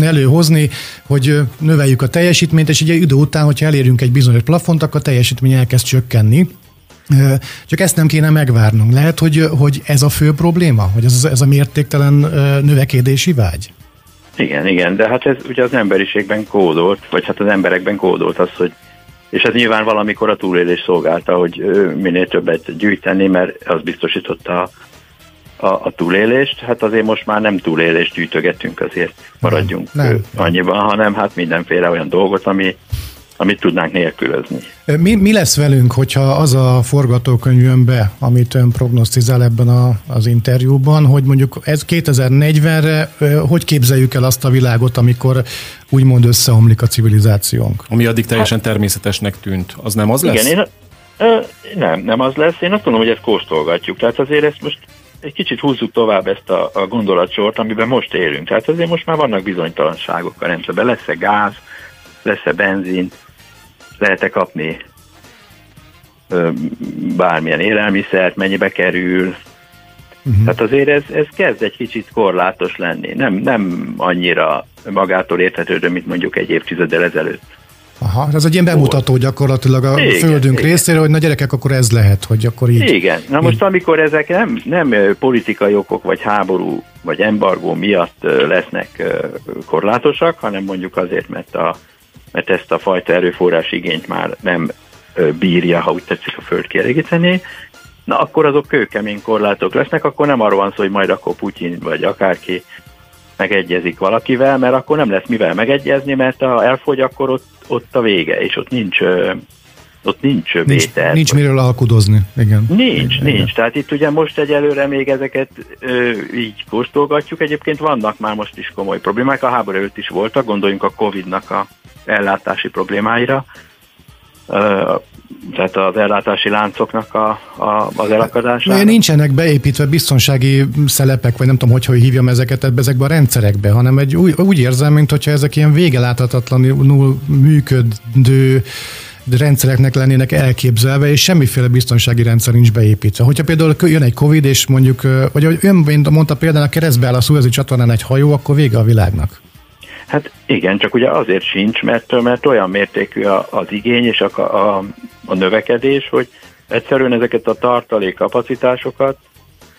előhozni, hogy növeljük a teljesítményt, és ugye idő után, hogyha elérünk egy bizonyos plafont, akkor a teljesítmény elkezd csökkenni. Csak ezt nem kéne megvárnunk. Lehet, hogy, hogy ez a fő probléma? Hogy ez, ez a mértéktelen növekedési vágy? Igen, igen, de hát ez ugye az emberiségben kódolt, vagy hát az emberekben kódolt az, hogy és ez nyilván valamikor a túlélés szolgálta, hogy minél többet gyűjteni, mert az biztosította a, a, a túlélést. Hát azért most már nem túlélést gyűjtögetünk, azért maradjunk nem, nem, annyiban, hanem hát mindenféle olyan dolgot, ami amit tudnánk nélkülözni. Mi, mi lesz velünk, hogyha az a forgatókönyv jön be, amit ön prognosztizál ebben a, az interjúban, hogy mondjuk ez 2040-re hogy képzeljük el azt a világot, amikor úgymond összeomlik a civilizációnk? Ami addig teljesen hát, természetesnek tűnt. Az nem az lesz? Igen, én, ö, nem, nem az lesz. Én azt mondom, hogy ezt kóstolgatjuk. Tehát azért ezt most egy kicsit húzzuk tovább ezt a, a gondolatsort, amiben most élünk. Tehát azért most már vannak bizonytalanságok a rendszerben. Lesz-e gáz, lesz-e benzin, lehet-e kapni bármilyen élelmiszert, mennyibe kerül. Uh-huh. Tehát azért ez, ez kezd egy kicsit korlátos lenni. Nem, nem annyira magától érthetődő, mint mondjuk egy évtizeddel ezelőtt. Aha, ez egy ilyen bemutató gyakorlatilag a igen, földünk igen. részéről, hogy na gyerekek, akkor ez lehet, hogy akkor így. Igen, na most amikor ezek nem, nem politikai okok, vagy háború, vagy embargó miatt lesznek korlátosak, hanem mondjuk azért, mert a mert ezt a fajta erőforrás igényt már nem bírja, ha úgy tetszik a föld kielégíteni, na akkor azok kőkemény korlátok lesznek, akkor nem arról van szó, hogy majd akkor Putyin vagy akárki megegyezik valakivel, mert akkor nem lesz mivel megegyezni, mert ha elfogy, akkor ott, ott a vége, és ott nincs ott nincs Nincs, nincs miről alkudozni, igen. Nincs, igen. nincs. Tehát itt ugye most egyelőre még ezeket ö, így kóstolgatjuk. Egyébként vannak már most is komoly problémák, a háború előtt is voltak, gondoljunk a Covid-nak a ellátási problémáira, tehát az ellátási láncoknak a, a, az elakadására. Nincsenek beépítve biztonsági szelepek, vagy nem tudom, hogy, hogy hívjam ezeket ezekbe a rendszerekbe, hanem egy, úgy, úgy érzem, mintha ezek ilyen végeláthatatlanul működő rendszereknek lennének elképzelve, és semmiféle biztonsági rendszer nincs beépítve. Hogyha például jön egy Covid, és mondjuk, vagy ahogy ön mondta például a keresztbe áll a szuezi csatornán egy hajó, akkor vége a világnak. Hát igen, csak ugye azért sincs, mert, mert olyan mértékű az igény és a, a, a növekedés, hogy egyszerűen ezeket a tartalékkapacitásokat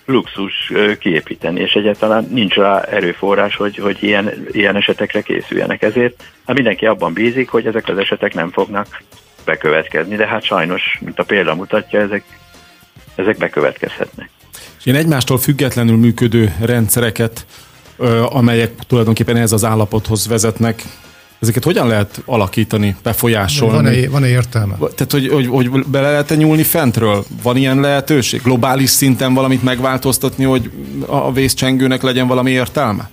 luxus kiépíteni, és egyáltalán nincs rá erőforrás, hogy, hogy ilyen, ilyen esetekre készüljenek. Ezért hát mindenki abban bízik, hogy ezek az esetek nem fognak bekövetkezni, de hát sajnos, mint a példa mutatja, ezek, ezek bekövetkezhetnek. Én egymástól függetlenül működő rendszereket amelyek tulajdonképpen ehhez az állapothoz vezetnek, ezeket hogyan lehet alakítani, befolyásolni? Van-e, van-e értelme? Tehát, hogy, hogy, hogy bele lehet nyúlni fentről? Van ilyen lehetőség? Globális szinten valamit megváltoztatni, hogy a vészcsengőnek legyen valami értelme?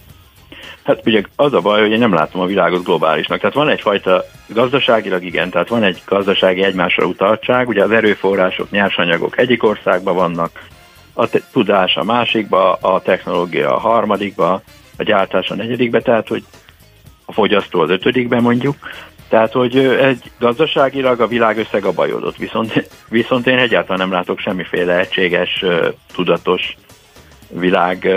Hát ugye az a baj, hogy én nem látom a világot globálisnak. Tehát van egyfajta gazdaságilag igen, tehát van egy gazdasági egymásra utaltság, ugye az erőforrások, nyersanyagok egyik országban vannak, a te- tudás a másikba, a technológia a harmadikba, a gyártás a negyedikbe, tehát hogy a fogyasztó az ötödikbe mondjuk, tehát, hogy egy gazdaságilag a világ összegabajodott, viszont, *laughs* viszont én egyáltalán nem látok semmiféle egységes, tudatos világ,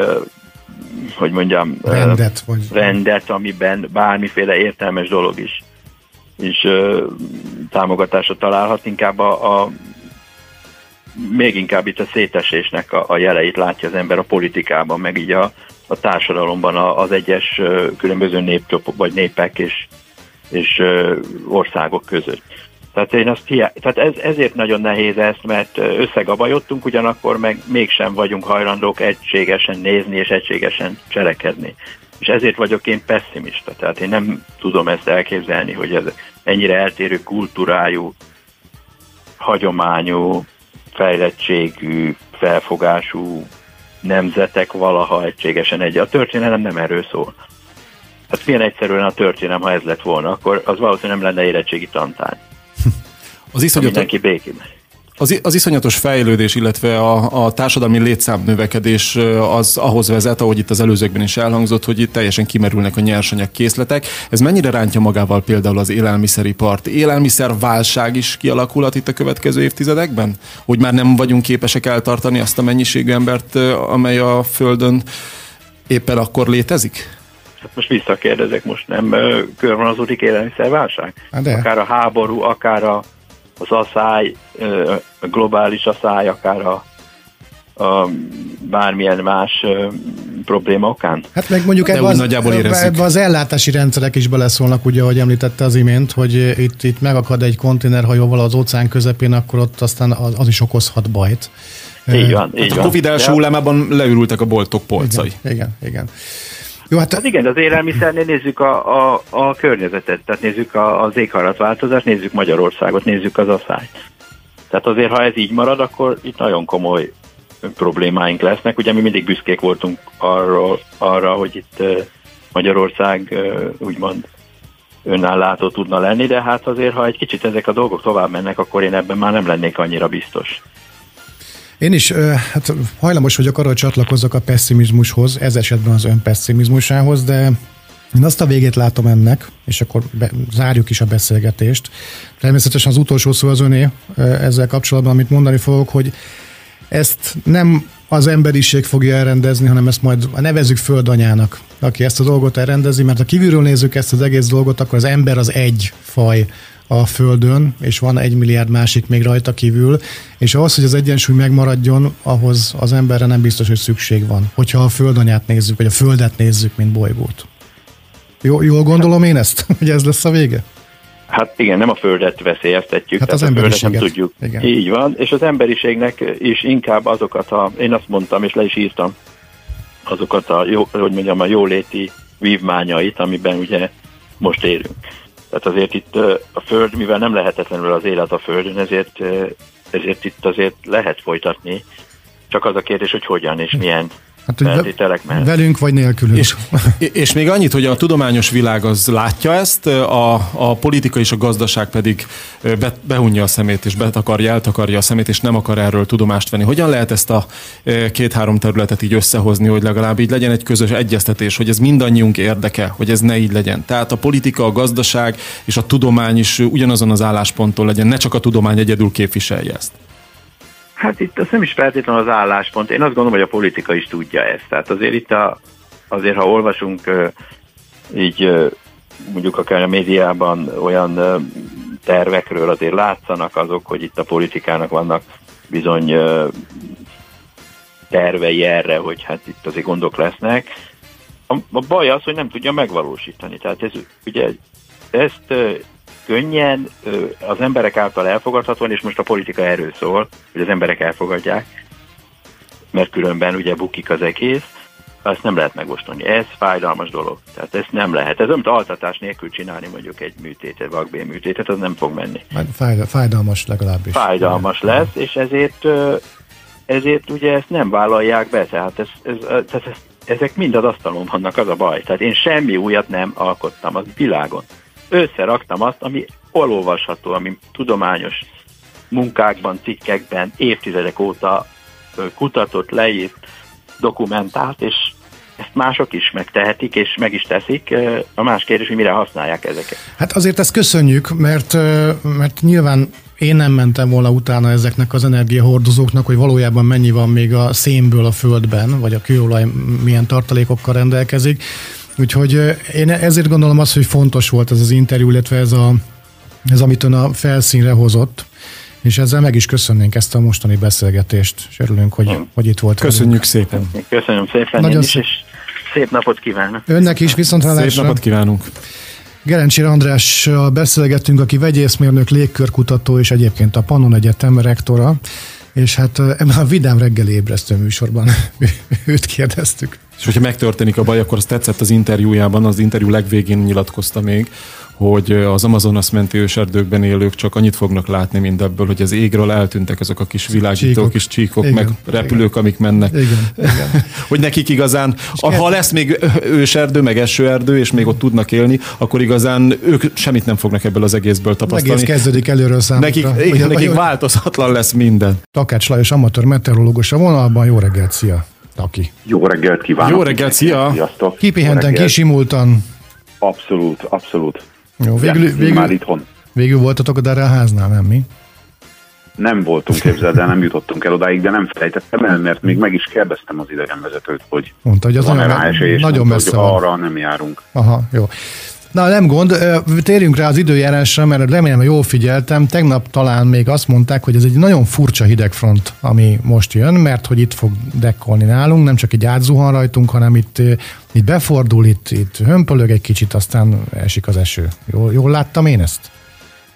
hogy mondjam, rendet, vagy... rendet amiben bármiféle értelmes dolog is, is támogatásra találhat, inkább a, a még inkább itt a szétesésnek a, a jeleit látja az ember a politikában, meg így a, a társadalomban az egyes különböző népcsopok, vagy népek és, és országok között. Tehát, én azt hiá... Tehát ez, ezért nagyon nehéz ezt, mert összegabajottunk, ugyanakkor meg mégsem vagyunk hajlandók egységesen nézni és egységesen cselekedni. És ezért vagyok én pessimista. Tehát én nem tudom ezt elképzelni, hogy ez ennyire eltérő kultúrájú, hagyományú, fejlettségű, felfogású nemzetek valaha egységesen egy. A történelem nem erről szól. Hát milyen egyszerűen a történelem, ha ez lett volna, akkor az valószínűleg nem lenne érettségi tantán. Az iszonyat... Mindenki békében. Az, az iszonyatos fejlődés, illetve a, a társadalmi létszámnövekedés az ahhoz vezet, ahogy itt az előzőkben is elhangzott, hogy itt teljesen kimerülnek a nyersanyag készletek. Ez mennyire rántja magával például az élelmiszeripart? Élelmiszerválság is kialakulhat itt a következő évtizedekben? Hogy már nem vagyunk képesek eltartani azt a mennyiségű embert, amely a Földön éppen akkor létezik? Hát most visszakérdezek, most nem körvonalazódik élelmiszerválság? Hát de. Akár a háború, akár a az asszály, a globális asszály, akár a, a bármilyen más probléma okán? Hát meg mondjuk ebbe az, ebbe az ellátási rendszerek is beleszólnak, ugye, ahogy említette az imént, hogy itt, itt megakad egy konténerhajóval az óceán közepén, akkor ott aztán az, az is okozhat bajt. Így van, így hát van. A Covid első hullámában leürültek a boltok polcai. Igen, igen. igen. Jó, hát... hát igen, az élelmiszernél nézzük a, a, a környezetet, tehát nézzük a, az éghajlatváltozást, nézzük Magyarországot, nézzük az asszályt. Tehát azért, ha ez így marad, akkor itt nagyon komoly problémáink lesznek. Ugye mi mindig büszkék voltunk arra, arra hogy itt Magyarország úgymond önállátó tudna lenni, de hát azért, ha egy kicsit ezek a dolgok tovább mennek, akkor én ebben már nem lennék annyira biztos. Én is hát hajlamos vagyok arra, hogy csatlakozzak a pessimizmushoz, ez esetben az ön pessimizmusához, de én azt a végét látom ennek, és akkor be, zárjuk is a beszélgetést. Természetesen az utolsó szó az öné ezzel kapcsolatban, amit mondani fogok, hogy ezt nem az emberiség fogja elrendezni, hanem ezt majd nevezzük földanyának, aki ezt a dolgot elrendezi, mert ha kívülről nézzük ezt az egész dolgot, akkor az ember az egy faj, a Földön, és van egy milliárd másik még rajta kívül, és ahhoz, hogy az egyensúly megmaradjon, ahhoz az emberre nem biztos, hogy szükség van, hogyha a Földanyát nézzük, vagy a Földet nézzük, mint bolygót. Jó, jól gondolom én ezt, *laughs* hogy ez lesz a vége? Hát igen, nem a Földet veszélyeztetjük, hát az a Földet nem tudjuk. Igen. Így van, és az emberiségnek is inkább azokat a, én azt mondtam, és le is írtam, azokat a, jó, hogy mondjam, a jóléti vívmányait, amiben ugye most élünk. Tehát azért itt a Föld, mivel nem lehetetlenül az élet a Földön, ezért, ezért itt azért lehet folytatni. Csak az a kérdés, hogy hogyan és milyen Hát, feltételek mellett. Velünk vagy nélkülünk. És, és még annyit, hogy a tudományos világ az látja ezt, a, a politika és a gazdaság pedig be, behunja a szemét, és betakarja, eltakarja a szemét, és nem akar erről tudomást venni. Hogyan lehet ezt a két-három területet így összehozni, hogy legalább így legyen egy közös egyeztetés, hogy ez mindannyiunk érdeke, hogy ez ne így legyen. Tehát a politika, a gazdaság és a tudomány is ugyanazon az állásponton legyen, ne csak a tudomány egyedül képviselje ezt. Hát itt az nem is feltétlenül az álláspont. Én azt gondolom, hogy a politika is tudja ezt. Tehát azért itt a, azért, ha olvasunk így mondjuk akár a médiában olyan tervekről azért látszanak azok, hogy itt a politikának vannak bizony tervei erre, hogy hát itt azért gondok lesznek. A, a baj az, hogy nem tudja megvalósítani. Tehát ez ugye ezt könnyen, az emberek által elfogadhatóan, és most a politika erről szól, hogy az emberek elfogadják, mert különben ugye bukik az egész, azt nem lehet megostani. Ez fájdalmas dolog. Tehát ezt nem lehet. Ez amit altatás nélkül csinálni mondjuk egy műtétet, vakbél műtétet, az nem fog menni. Fájdalmas legalábbis. Fájdalmas lesz, és ezért ezért ugye ezt nem vállalják be. Tehát, ez, ez, tehát ez, ezek mind az asztalon vannak, az a baj. Tehát én semmi újat nem alkottam az világon összeraktam azt, ami olvasható, ami tudományos munkákban, cikkekben évtizedek óta kutatott, leírt, dokumentált, és ezt mások is megtehetik, és meg is teszik. A más kérdés, hogy mire használják ezeket. Hát azért ezt köszönjük, mert, mert nyilván én nem mentem volna utána ezeknek az energiahordozóknak, hogy valójában mennyi van még a szénből a földben, vagy a kőolaj milyen tartalékokkal rendelkezik. Úgyhogy én ezért gondolom azt, hogy fontos volt ez az interjú, illetve ez, a, ez amit ön a felszínre hozott, és ezzel meg is köszönnénk ezt a mostani beszélgetést, és örülünk, hogy, hogy itt volt. Köszönjük velünk. szépen. Köszönöm szépen Nagyon is, és szép napot kívánok. Önnek is viszont Szép napot kívánunk. Gerencsi Andrással beszélgettünk, aki vegyészmérnök, légkörkutató, és egyébként a Pannon Egyetem rektora, és hát ebben a Vidám reggeli ébresztő műsorban *laughs* őt kérdeztük. És hogyha megtörténik a baj, akkor az tetszett az interjújában, az interjú legvégén nyilatkozta még, hogy az Amazonas menti őserdőkben élők csak annyit fognak látni mindebből, hogy az égről eltűntek ezek a kis világító csíkok. kis csíkok, igen, meg repülők, igen. amik mennek. Igen, igen. hogy nekik igazán, a, ha lesz még őserdő, meg esőerdő, és még ott tudnak élni, akkor igazán ők semmit nem fognak ebből az egészből tapasztalni. Egész kezdődik előről számukra. Nekik, igen, nekik változatlan lesz minden. Takács Lajos, amatőr meteorológus a vonalban. Jó reggelt, szia! Taki. Jó reggelt kívánok! Jó reggelt, szia! Sziasztok! Kipihenten, kisimultan. Abszolút, abszolút. Jó, végül, ja, végül, már itthon. Végül voltatok a a háznál, nem mi? Nem voltunk, képzeld, de nem jutottunk el odáig, de nem felejtettem el, mert még meg is kérdeztem az idegenvezetőt, hogy Mondta, hogy az nagyon, esély, nagyon messze van. Arra nem járunk. Aha, jó. Na nem gond, térjünk rá az időjárásra, mert remélem, hogy jól figyeltem. Tegnap talán még azt mondták, hogy ez egy nagyon furcsa hidegfront, ami most jön, mert hogy itt fog dekkolni nálunk, nem csak egy átzuhan rajtunk, hanem itt, itt befordul, itt, itt hömpölög egy kicsit, aztán esik az eső. Jól, jól láttam én ezt?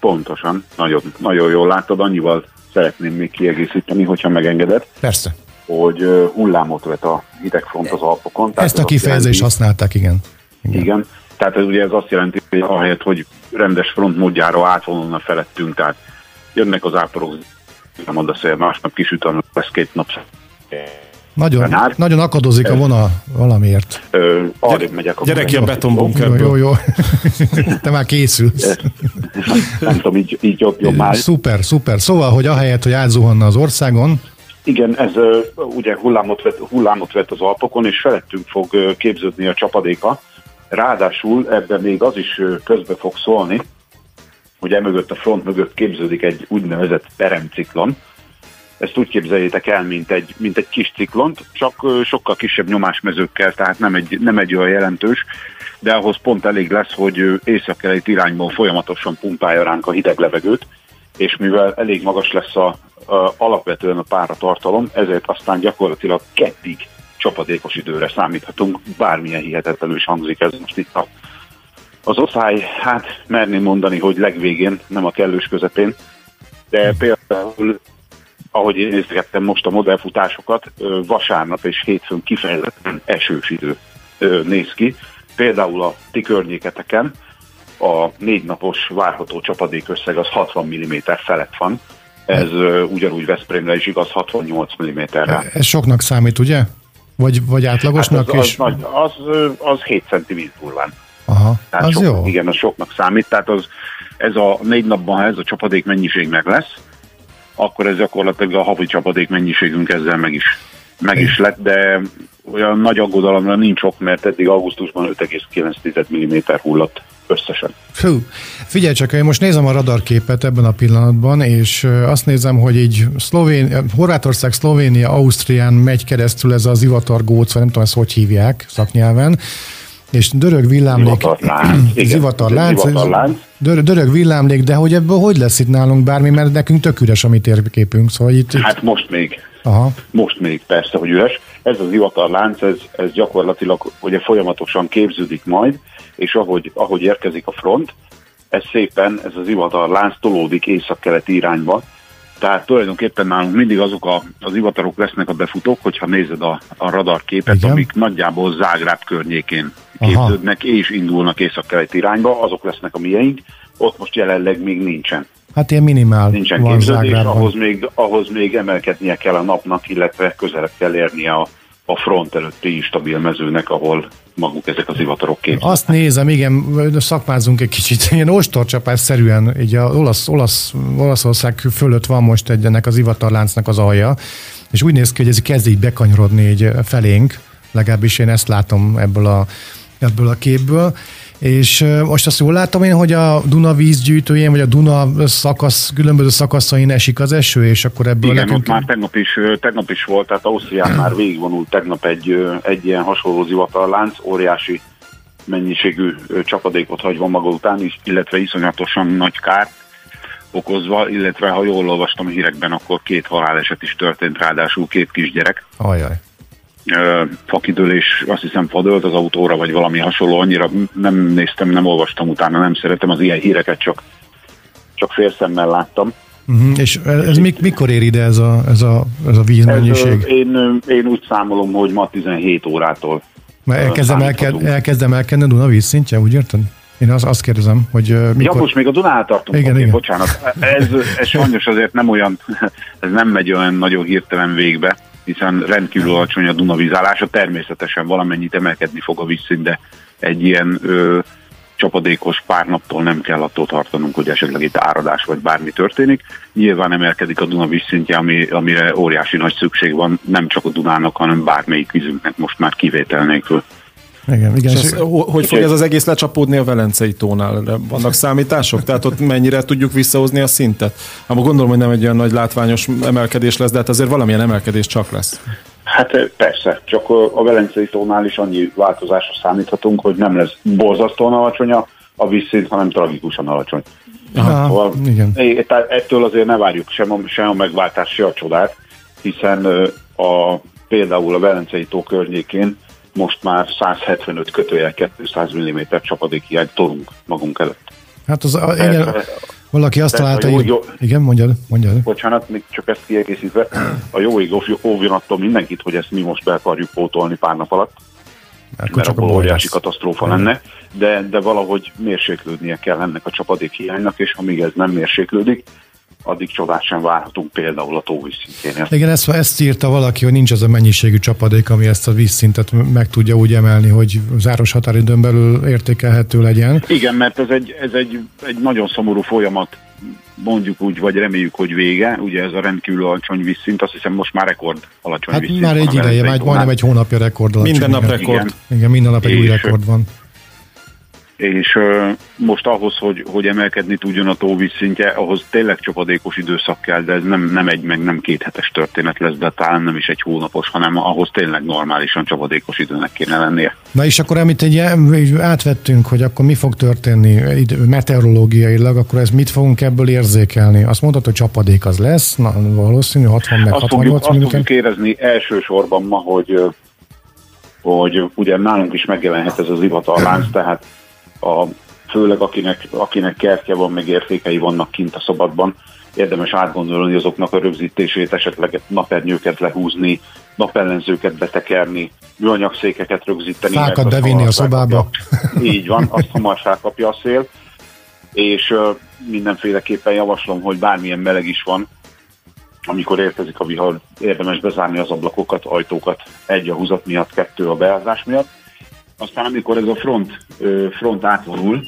Pontosan, nagyon, nagyon jól láttad, annyival szeretném még kiegészíteni, hogyha megengedett. Persze. Hogy hullámot vet a hidegfront az Alpokon. Ezt a kifejezést használták, igen. Igen. igen tehát ez ugye ez azt jelenti, hogy ahelyett, hogy rendes frontmódjára átvonulna felettünk, tehát jönnek az áporok, nem oda szél, másnap kisüt, lesz két nap. Nagyon, nagyon akadozik a vonal valamiért. Ö, arra megyek. A gyere ki a betonbunkerből. Jó, jó, jó. *laughs* Te már készülsz. Nem tudom, így, így jobb, jobb már. Szuper, szuper. Szóval, hogy ahelyett, hogy átzuhanna az országon, igen, ez ugye hullámot vett, hullámot vett az Alpokon, és felettünk fog képződni a csapadéka. Ráadásul ebben még az is közbe fog szólni, hogy emögött a front mögött képződik egy úgynevezett peremciklon. Ezt úgy képzeljétek el, mint egy, mint egy kis ciklont, csak sokkal kisebb nyomásmezőkkel, tehát nem egy, nem egy olyan jelentős, de ahhoz pont elég lesz, hogy északkeleti irányból folyamatosan pumpálja ránk a hideg levegőt, és mivel elég magas lesz a, a alapvetően a páratartalom, ezért aztán gyakorlatilag kettig csapadékos időre számíthatunk, bármilyen hihetetlenül is hangzik ez most itt a, az osztály, hát merném mondani, hogy legvégén, nem a kellős közepén, de például ahogy én nézgettem most a modellfutásokat, vasárnap és hétfőn kifejezetten esős idő néz ki. Például a ti környéketeken a négy napos várható csapadék összeg az 60 mm felett van. Ez ugyanúgy Veszprémre is igaz, 68 mm-re. Ez soknak számít, ugye? Vagy, vagy átlagosnak hát az, is? Az, az, az, az 7 cm durván. Aha, tehát az sok, jó. Igen, az soknak számít, tehát az, ez a négy napban, ha ez a csapadék mennyiség meg lesz, akkor ez gyakorlatilag a havi csapadék mennyiségünk ezzel meg is, meg is lett, de olyan nagy aggodalomra nincs ok, mert eddig augusztusban 5,9 mm hullott összesen. Fú, figyelj csak, én most nézem a radarképet ebben a pillanatban, és azt nézem, hogy így Szlovén, Horvátország, Szlovénia, Ausztrián megy keresztül ez az ivatargóc, vagy nem tudom, ezt hogy hívják szaknyelven, és dörög villámlék. Zivatarlánc. Zivatarlánc. *clears throat* Dörög villámlék, de hogy ebből hogy lesz itt nálunk bármi, mert nekünk tök üres a mi térképünk. Szóval itt, hát itt... most még. Aha. Most még persze, hogy üres. Ez az ivatarlánc, ez, ez gyakorlatilag ugye folyamatosan képződik majd, és ahogy, ahogy érkezik a front, ez szépen, ez az ivatarlánc tolódik észak-keleti irányba, tehát tulajdonképpen nálunk mindig azok a, az ivatarok lesznek a befutók, hogyha nézed a, a radarképet, Igen. amik nagyjából Zágráb környékén képződnek Aha. és indulnak észak-keleti irányba, azok lesznek a miénk. Ott most jelenleg még nincsen. Hát ilyen minimál Nincsen van képződés, ahhoz még, ahhoz még emelkednie kell a napnak, illetve közelebb kell érnie a, a front előtti instabil mezőnek, ahol maguk ezek az ivatarok képzik. Azt nézem, igen, szakmázunk egy kicsit, ilyen ostorcsapás szerűen, így a olasz, olasz, Olaszország fölött van most egy ennek az ivatarláncnak az alja, és úgy néz ki, hogy ez kezd így bekanyarodni így felénk, legalábbis én ezt látom ebből a, ebből a képből, és most azt jól látom én, hogy a Duna vízgyűjtőjén, vagy a Duna szakasz, különböző szakaszain esik az eső, és akkor ebből Igen, nekünk... már tegnap is, tegnap is volt, tehát Ausztrián már végigvonult tegnap egy, egy ilyen hasonló zivatarlánc, óriási mennyiségű csapadékot hagyva maga után is, illetve iszonyatosan nagy kárt okozva, illetve ha jól olvastam a hírekben, akkor két haláleset is történt, ráadásul két kisgyerek. Ajaj fakidőlés, azt hiszem fadölt az autóra, vagy valami hasonló, annyira nem néztem, nem olvastam utána, nem szeretem az ilyen híreket, csak, csak félszemmel láttam. Uh-huh. És ez mik, mikor ér ide ez a, ez a, ez a vízmennyiség? Ez, én, én úgy számolom, hogy ma 17 órától Mert elkezdem, elke, elkezdem elkenni a Duna vízszintje, úgy érted? Én azt, azt kérdezem, hogy mikor... Ja, most még a Dunát tartunk. Igen, okay, igen. Bocsánat. Ez, ez sajnos azért nem olyan, *laughs* ez nem megy olyan nagyon hirtelen végbe, hiszen rendkívül alacsony a Duna vízállása. Természetesen valamennyit emelkedni fog a vízszint, de egy ilyen ö, csapadékos pár naptól nem kell attól tartanunk, hogy esetleg itt áradás vagy bármi történik. Nyilván emelkedik a Duna vízszintje, ami, amire óriási nagy szükség van, nem csak a Dunának, hanem bármelyik vízünknek most már kivétel nélkül. Igen, igen. És ez, hogy fog ez az egész lecsapódni a Velencei tónál? Vannak számítások? Tehát ott mennyire tudjuk visszahozni a szintet? Hát gondolom, hogy nem egy olyan nagy látványos emelkedés lesz, de hát azért valamilyen emelkedés csak lesz. Hát eh, persze, csak a Velencei tónál is annyi változásra számíthatunk, hogy nem lesz borzasztóan alacsony a, a vízszint, hanem tragikusan alacsony. Aha, szóval, igen. Ettől azért ne várjuk sem a, sem a megváltás, sem a csodát, hiszen a, például a Velencei tó környékén most már 175 kötőjel 200 mm csapadékhiány tolunk magunk előtt. Hát az, a, igen, valaki azt találta, hogy... Jó, igen, mondjad, mondjad. Bocsánat, még csak ezt kiegészítve. A jó ég óvjon attól mindenkit, hogy ezt mi most be akarjuk pótolni pár nap alatt. Mert, mert csak a óriási katasztrófa lenne, de, de valahogy mérséklődnie kell ennek a csapadékhiánynak, és amíg ez nem mérséklődik, addig csodát sem várhatunk például a tó vízszintjén. Igen, ezt, ezt írta valaki, hogy nincs az a mennyiségű csapadék, ami ezt a vízszintet meg tudja úgy emelni, hogy záros határidőn belül értékelhető legyen. Igen, mert ez egy, ez egy, egy nagyon szomorú folyamat, mondjuk úgy, vagy reméljük, hogy vége. Ugye ez a rendkívül alacsony vízszint, azt hiszem most már rekord alacsony hát vízszint. már egy ideje, már majdnem egy hónapja rekord alacsony. Minden nap rekord. Igen, igen minden nap egy új rekord van és most ahhoz, hogy, hogy emelkedni tudjon a tóvíz szintje, ahhoz tényleg csapadékos időszak kell, de ez nem, nem egy, meg nem két hetes történet lesz, de talán nem is egy hónapos, hanem ahhoz tényleg normálisan csapadékos időnek kéne lennie. Na és akkor amit egy, átvettünk, hogy akkor mi fog történni meteorológiailag, akkor ez mit fogunk ebből érzékelni? Azt mondod, hogy csapadék az lesz, na, valószínű 60 meg 68 Azt fogjuk érezni elsősorban ma, hogy hogy ugye nálunk is megjelenhet ez az ivatarlánc, *clears throat* tehát a, főleg akinek, akinek kertje van, meg értékei vannak kint a szabadban, érdemes átgondolni azoknak a rögzítését, esetleg napernyőket lehúzni, napellenzőket betekerni, műanyagszékeket rögzíteni. Fákat bevinni a szobába. Így van, azt hamar felkapja a szél, és uh, mindenféleképpen javaslom, hogy bármilyen meleg is van, amikor érkezik a vihar, érdemes bezárni az ablakokat, ajtókat, egy a húzat miatt, kettő a beázás miatt, aztán amikor ez a front, front átvonul,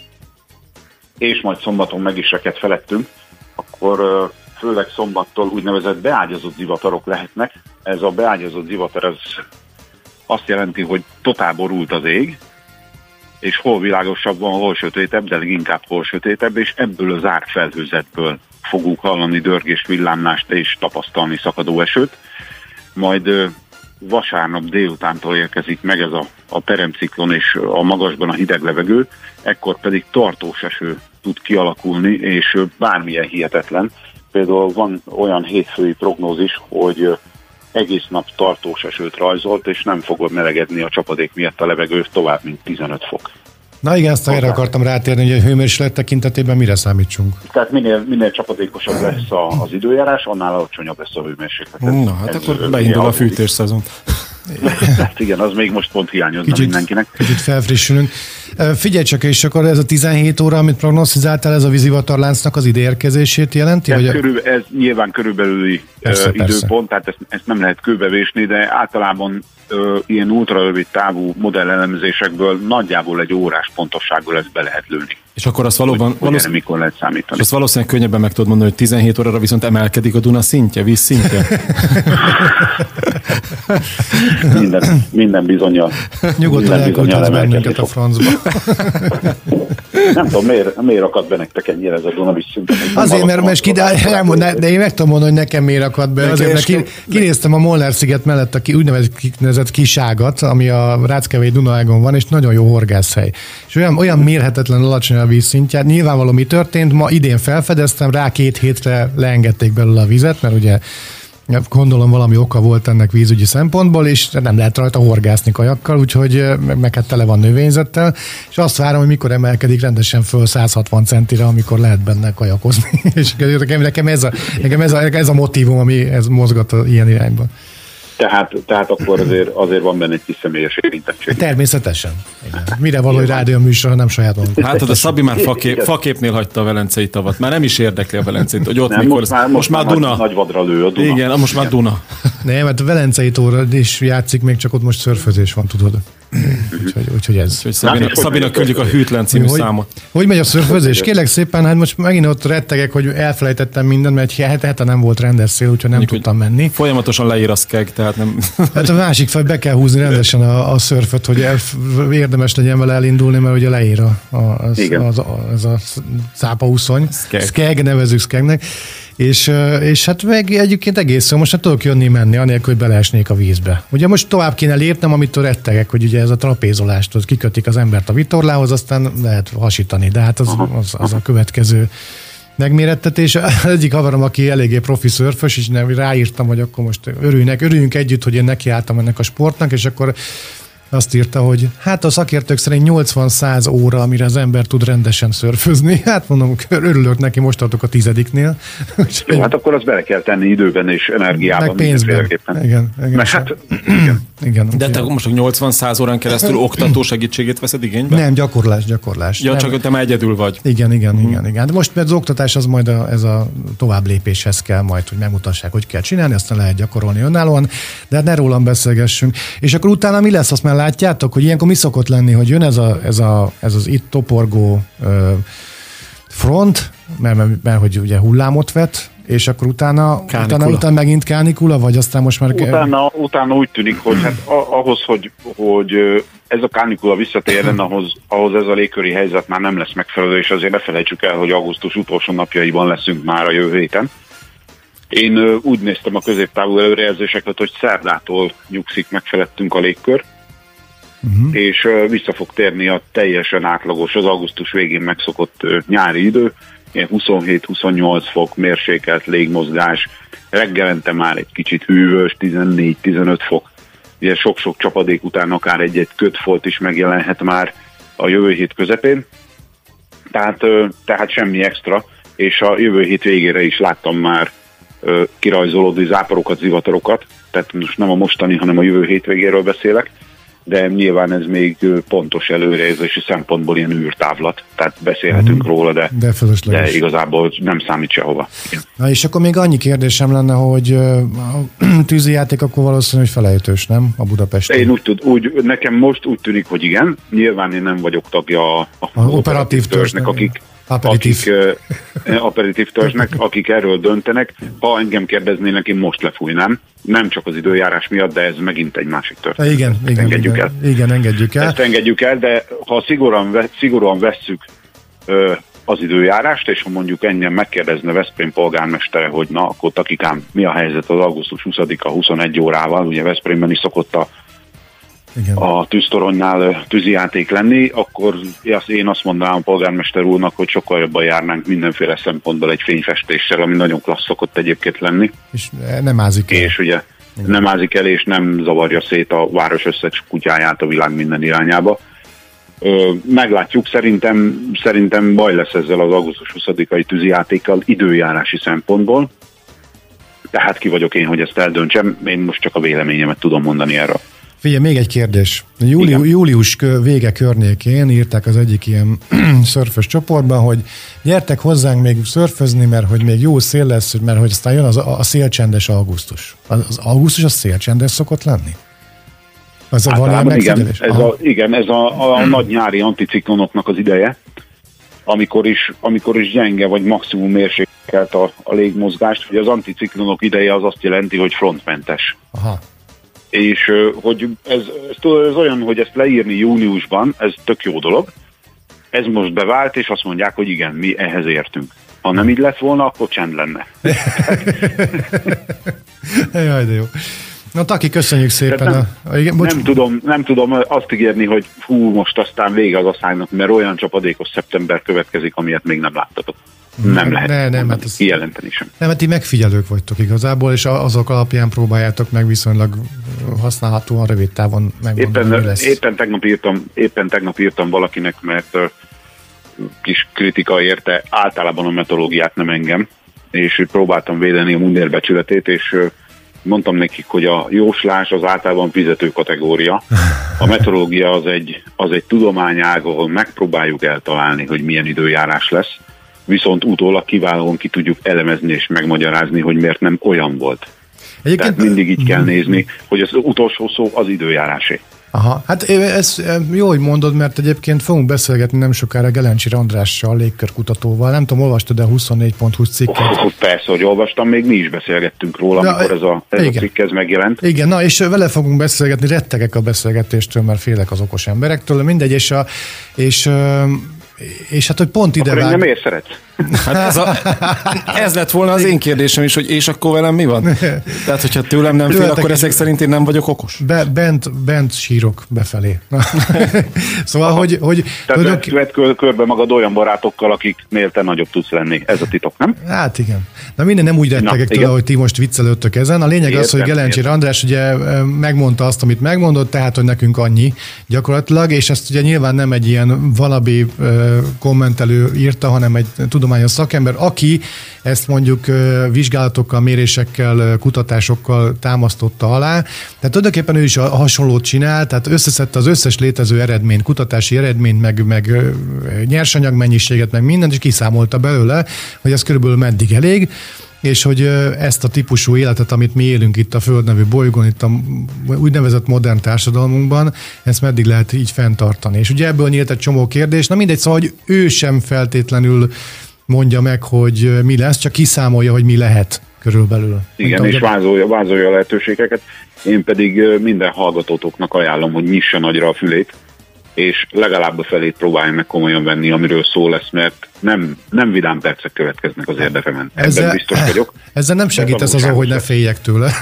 és majd szombaton meg is reket felettünk, akkor főleg szombattól úgynevezett beágyazott zivatarok lehetnek. Ez a beágyazott zivatar ez azt jelenti, hogy totál borult az ég, és hol világosabb van, hol sötétebb, de leginkább hol sötétebb, és ebből az zárt felhőzetből fogunk hallani dörgést, villámlást és tapasztalni szakadó esőt. Majd vasárnap délutántól érkezik meg ez a, a peremciklon és a magasban a hideg levegő, ekkor pedig tartós eső tud kialakulni, és bármilyen hihetetlen. Például van olyan hétfői prognózis, hogy egész nap tartós esőt rajzolt, és nem fogod melegedni a csapadék miatt a levegő tovább, mint 15 fok. Na igen, ezt erre akartam rátérni, hogy a hőmérséklet tekintetében mire számítsunk? Tehát minél, minél csapadékosabb lesz a, az időjárás, annál alacsonyabb lesz a hőmérséklet. Na, hát Ez akkor beindul a fűtésszezon. Hát igen, az még most pont hiányozna kicsit, mindenkinek. Kicsit felfrissülünk. Figyelj csak, és akkor ez a 17 óra, amit prognosztizáltál, ez a vízivatarláncnak az ideérkezését jelenti? Ez, körül, ez nyilván körülbelüli persze, uh, időpont, persze. tehát ezt, ezt nem lehet kőbevésni, de általában uh, ilyen ultrarövid távú modellelemzésekből nagyjából egy órás pontossággal ezt be lehet lőni. És akkor azt valóban, hogy, valószínűleg, mikor lehet számítani. azt valószínűleg könnyebben meg tudod mondani, hogy 17 órára viszont emelkedik a Duna szintje, víz szintje. *laughs* minden, minden bizonyal. Nyugodtan elküldhetsz bennünket a francba. *laughs* Nem tudom, miért, miért akad be nektek ennyire ez a Dunavis szint. Azért, mert most kidál, de én meg tudom mondani, hogy nekem miért akad be. Azért, mert ki, kinéztem a Molnár sziget mellett a ki, úgynevezett kiságat, ami a Ráckevei Dunaágon van, és nagyon jó horgászhely. És olyan, olyan mérhetetlen alacsony a vízszintje. Nyilvánvaló mi történt, ma idén felfedeztem, rá két hétre leengedték belőle a vizet, mert ugye Gondolom valami oka volt ennek vízügyi szempontból, és nem lehet rajta horgászni kajakkal, úgyhogy meg hát tele van növényzettel, és azt várom, hogy mikor emelkedik rendesen föl 160 centire, amikor lehet benne kajakozni. *laughs* és nekem ez a, nekem ez a, ez a motivum, ami ez mozgat ilyen irányban. Tehát, tehát akkor azért, azért van benne egy kis személyes érintettség. Természetesen. Igen. Mire való, hogy rádió műsor, nem saját magunk. Hát a Szabi már fakép, faképnél hagyta a Velencei tavat. Már nem is érdekli a Velenceit, hogy ott Nem, mikor... most már, most már Duna. Nagy, nagy vadra lő a Duna. Igen, most már Duna. Nem, mert a Velencei tóra is játszik, még csak ott most szörfözés van, tudod. *clears throat* úgyhogy, úgyhogy ez. Úgyhogy Szabina, és hogy Szabinak megy a küldjük a hűtlen című hogy, számot. hogy megy a szörfözés? Kérlek szépen, hát most megint ott rettegek, hogy elfelejtettem mindent, mert egy hete, nem volt rendes szél, úgyhogy nem Mondjuk, tudtam menni. Folyamatosan leír a skeg, tehát nem... *laughs* Hát a másik fel be kell húzni rendesen a, a szörföt, hogy el, érdemes legyen vele elindulni, mert ugye leír a, a, az, Igen. az, az, az a szápauszony. Skeg. Skeg, nevezük skegnek. És, és hát meg egyébként egész jó, most hát tudok jönni menni, anélkül, hogy beleesnék a vízbe. Ugye most tovább kéne lépnem, amitől rettegek, hogy ugye ez a trapézolást, hogy kikötik az embert a vitorlához, aztán lehet hasítani, de hát az, az, az a következő megmérettetés. Az egyik haverom, aki eléggé profi szörfös, és ráírtam, hogy akkor most örülnek, örüljünk együtt, hogy én nekiálltam ennek a sportnak, és akkor azt írta, hogy hát a szakértők szerint 80-100 óra, amire az ember tud rendesen szörfözni. *laughs* Hát mondom, örülök neki, most tartok a tizediknél. *laughs* Jó, hát akkor azt bele kell tenni időben és energiában. meg pénzben. Igen, igen. Mert hát, igen. *clears throat* De te most 80-100 órán keresztül *clears throat* oktató segítségét veszed igénybe? Nem, gyakorlás, gyakorlás. Ja, nem. csak te már egyedül vagy. Igen, igen, uh-huh. igen, igen. De most az oktatás az majd a, ez a tovább lépéshez kell majd, hogy megmutassák, hogy kell csinálni, aztán lehet gyakorolni önállóan, de hát ne rólam beszélgessünk. És akkor utána mi lesz, azt már látjátok, hogy ilyenkor mi szokott lenni, hogy jön ez, a, ez, a, ez az itt toporgó ö, front, mert, mert, mert, hogy ugye hullámot vet, és akkor utána, Kánikula. utána, utána megint kánikula, vagy aztán most már... utána, utána úgy tűnik, hogy hát ahhoz, hogy, hogy ez a kánikula visszatérjen, *clears throat* ahhoz, ahhoz ez a légköri helyzet már nem lesz megfelelő, és azért ne felejtsük el, hogy augusztus utolsó napjaiban leszünk már a jövő héten. Én úgy néztem a középtávú előrejelzéseket, hogy szerdától nyugszik megfelettünk a légkör, uh-huh. és vissza fog térni a teljesen átlagos, az augusztus végén megszokott nyári idő, ilyen 27-28 fok mérsékelt légmozgás, reggelente már egy kicsit hűvös, 14-15 fok, ugye sok-sok csapadék után akár egy-egy kötfolt is megjelenhet már a jövő hét közepén, tehát, tehát semmi extra, és a jövő hét végére is láttam már ö, kirajzolódni záporokat, zivatarokat, tehát most nem a mostani, hanem a jövő hétvégéről beszélek, de nyilván ez még pontos előrejelzési szempontból ilyen űrtávlat, tehát beszélhetünk Mhm. róla, de, De de igazából nem számít sehova. Igen. Na és akkor még annyi kérdésem lenne, hogy a *clears throat* tűzi játék akkor valószínű, hogy felejtős, nem? A Budapesti. Én úgy, tud, úgy, nekem most úgy tűnik, hogy igen. Nyilván én nem vagyok tagja a, a A operatív törzsnek, akik, Aperitív. akik uh, aperitív törzsnek, akik erről döntenek. Ha engem kérdeznének, én most lefújnám. Nem csak az időjárás miatt, de ez megint egy másik történet. igen, igen, engedjük igen, el. igen, engedjük el. Ezt engedjük el, de ha szigorúan, szigorúan vesszük az időjárást, és ha mondjuk engem megkérdezne Veszprém polgármestere, hogy na, akkor takikám, mi a helyzet az augusztus 20-a 21 órával, ugye Veszprémben is szokott a Igen. a tűztoronynál tűzijáték lenni, akkor én azt mondanám a polgármester úrnak, hogy sokkal jobban járnánk mindenféle szempontból egy fényfestéssel, ami nagyon klassz szokott egyébként lenni, És nem ázik el. és ugye nem ázik el, és nem zavarja szét a város összes kutyáját a világ minden irányába. Ö, meglátjuk, szerintem, szerintem baj lesz ezzel az augusztus 20-ai tűzijátékkal időjárási szempontból. Tehát ki vagyok én, hogy ezt eldöntsem, én most csak a véleményemet tudom mondani erről. Figyelj, még egy kérdés. Júli, Igen. július vége környékén írták az egyik ilyen *clears throat* szörfös csoportban, hogy gyertek hozzánk még szörfözni, mert hogy még jó szél lesz, mert hogy aztán jön az, a szélcsendes augusztus. Az, az augusztus az szélcsendes szokott lenni? Az ilyen Általában igen, ez Aha. a, igen, ez a, a, a nagy nyári anticiklonoknak az ideje, amikor is, amikor is gyenge vagy maximum mérsékelt a, a légmozgást. Ugye az anticiklonok ideje az azt jelenti, hogy frontmentes. Aha. És hogy ez, ez, ez olyan, hogy ezt leírni júniusban, ez tök jó dolog. Ez most bevált, és azt mondják, hogy igen, mi ehhez értünk. Ha nem így lett volna, akkor csend lenne. *laughs* Jaj, de jó. Na, Taki, köszönjük szépen. Tehát nem- a, a, igen, bocs, Nem tudom, nem tudom azt ígérni, hogy hú, most aztán vége az asszálynak, mert olyan csapadékos szeptember következik, amilyet még nem láttatok. Nem lehet Ne, nem, hát ez- kijelenteni sem. Nem, hát ti megfigyelők vagytok igazából, és azok alapján próbáljátok meg viszonylag használhatóan rövid távon megmondani, Éppen, lesz. éppen, tegnap írtam, éppen tegnap írtam valakinek, mert ö, kis kritika érte általában a metodológiát, nem engem, és próbáltam védeni a mundér becsületét, és ö, mondtam nekik, hogy a jóslás az általában fizető kategória. A meteorológia az egy, az egy tudományág, ahol megpróbáljuk eltalálni, hogy milyen időjárás lesz, viszont utólag kiválóan ki tudjuk elemezni és megmagyarázni, hogy miért nem olyan volt. Tehát mindig így kell nézni, hogy az utolsó szó az időjárásé. Aha, hát ez jó, hogy mondod, mert egyébként fogunk beszélgetni nem sokára Gelencsi Andrással, légkörkutatóval. Nem tudom, olvastad a 24.20 cikket? Oh, persze, hogy olvastam, még mi is beszélgettünk róla, Na, amikor ez a, ez a igen. cikk ez megjelent. Igen, na és vele fogunk beszélgetni, rettegek a beszélgetéstől, mert félek az okos emberektől, mindegy, és, a, és, és hát, hogy pont ide vág... miért szeretsz? Hát ez, a, ez lett volna az én kérdésem is, hogy és akkor velem mi van? Tehát, hogyha tőlem nem fél, akkor ezek szerint én nem vagyok okos? Be, bent, bent sírok befelé. *laughs* szóval, hogy, hogy Tehát tudok, vedd, kör, körbe magad olyan barátokkal, akiknél te nagyobb tudsz lenni. Ez a titok, nem? Hát igen. Na minden nem úgy rettegek tőle, hogy ti most viccelődtök ezen. A lényeg az, Értem, hogy Gelencsi értem. András ugye megmondta azt, amit megmondott, tehát, hogy nekünk annyi gyakorlatilag, és ezt ugye nyilván nem egy ilyen valabi eh, kommentelő írta, hanem egy tudományos szakember, aki ezt mondjuk vizsgálatokkal, mérésekkel, kutatásokkal támasztotta alá. Tehát tulajdonképpen ő is a hasonlót csinál, tehát összeszedte az összes létező eredményt, kutatási eredményt, meg, meg ö, nyersanyagmennyiséget, meg mindent, és kiszámolta belőle, hogy ez körülbelül meddig elég, és hogy ezt a típusú életet, amit mi élünk itt a Föld nevű bolygón, itt a úgynevezett modern társadalmunkban, ezt meddig lehet így fenntartani. És ugye ebből nyílt egy csomó kérdés, na mindegy, szóval, hogy ő sem feltétlenül mondja meg, hogy mi lesz, csak kiszámolja, hogy mi lehet körülbelül. Igen, Mint és ahogy- vázolja, vázolja a lehetőségeket. Én pedig minden hallgatótoknak ajánlom, hogy nyissa nagyra a fülét, és legalább a felét próbálja meg komolyan venni, amiről szó lesz, mert nem, nem vidám percek következnek az érdefemen. Ebben biztos vagyok. *laughs* Ezzel nem segítesz azon, hogy ne féljek tőle. *laughs*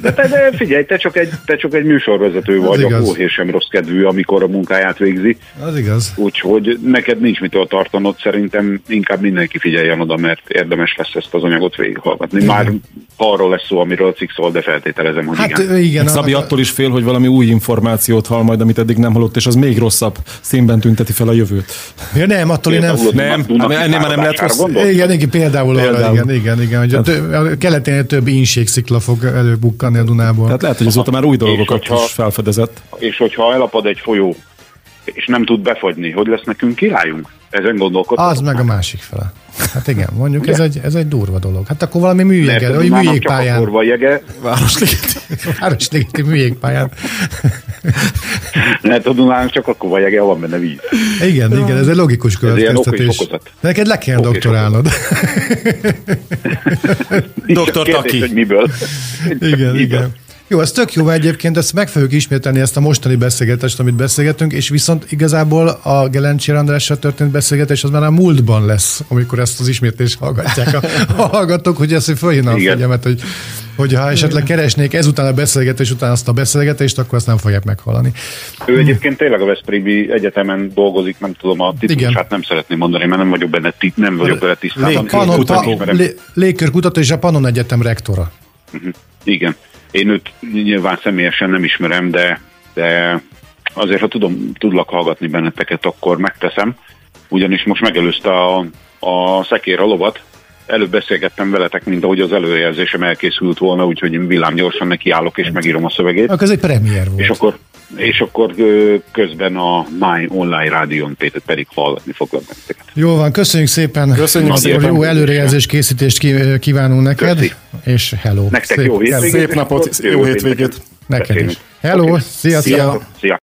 De, te, de figyelj, te csak egy, te csak egy műsorvezető vagy, igaz. a hóhér sem rossz kedvű, amikor a munkáját végzi. Az igaz. Úgyhogy neked nincs mitől tartanod, szerintem inkább mindenki figyeljen oda, mert érdemes lesz ezt az anyagot végighallgatni. Már arról lesz szó, amiről a cikk szól, de feltételezem, hogy Hát igen. igen. Szabi a- attól is fél, hogy valami új információt hall majd, amit eddig nem hallott, és az még rosszabb színben tünteti fel a jövőt. Ja, nem, attól én nem... Nem, ennél már nem lehet rossz. Igen, igen, például, arra, Például. igen, igen, igen, hogy a, tö, a keletén több ínségszikla fog előbukkanni a Dunából. Tehát lehet, hogy azóta már új dolgokat hogyha- is felfedezett. És hogyha elapad egy folyó, és nem tud befagyni, hogy lesz nekünk királyunk? Ezen gondolkodtam. az meg a másik fele. Hát igen, mondjuk ez egy, ez egy durva dolog. Hát akkor valami műjege, vagy Dunának csak a műjégpályán. jege, Városliget. *laughs* Városligeti műjégpályán. Lehet a Dunának csak a korva jege, ha van benne víz. Igen, igen, ez egy logikus következtetés. Neked le kell doktorálnod. *laughs* Kérdés, Taki. hogy miből. Igen, Miből. igen. Jó, ez tök jó, mert egyébként ezt meg fogjuk ismételni, ezt a mostani beszélgetést, amit beszélgetünk, és viszont igazából a Gelencsi Andrással történt beszélgetés az már a múltban lesz, amikor ezt az ismétlést hallgatják a, a *laughs* hallgatók, hogy ezt fölhívna a Igen. figyelmet, hogy, hogy ha esetleg keresnék ezután a beszélgetés után azt a beszélgetést, akkor azt nem fogják meghallani. Ő egyébként tényleg a Veszprémi Egyetemen dolgozik, nem tudom a Igen. titulusát nem szeretném mondani, mert nem vagyok benne, nem vagyok vele tisztában. Légkörkutató és a Panon Egyetem rektora. Igen. Én őt nyilván személyesen nem ismerem, de, de azért, ha tudom, tudlak hallgatni benneteket, akkor megteszem. Ugyanis most megelőzte a, a szekér a lovat. Előbb beszélgettem veletek, mint ahogy az előrejelzésem elkészült volna, úgyhogy én villám gyorsan nekiállok és megírom a szövegét. Akkor ez egy premier volt. És akkor, és akkor közben a My Online Rádión pé- pedig hallgatni foglak benneteket. Jó van, köszönjük szépen. Köszönjük szépen. Jó előrejelzés készítést kívánunk neked, Köszi. és hello. Nektek Szép- jó hétvégét. Szép napot, jó hétvégét. Neked is. Hello, Oké. szia, szia. Szia.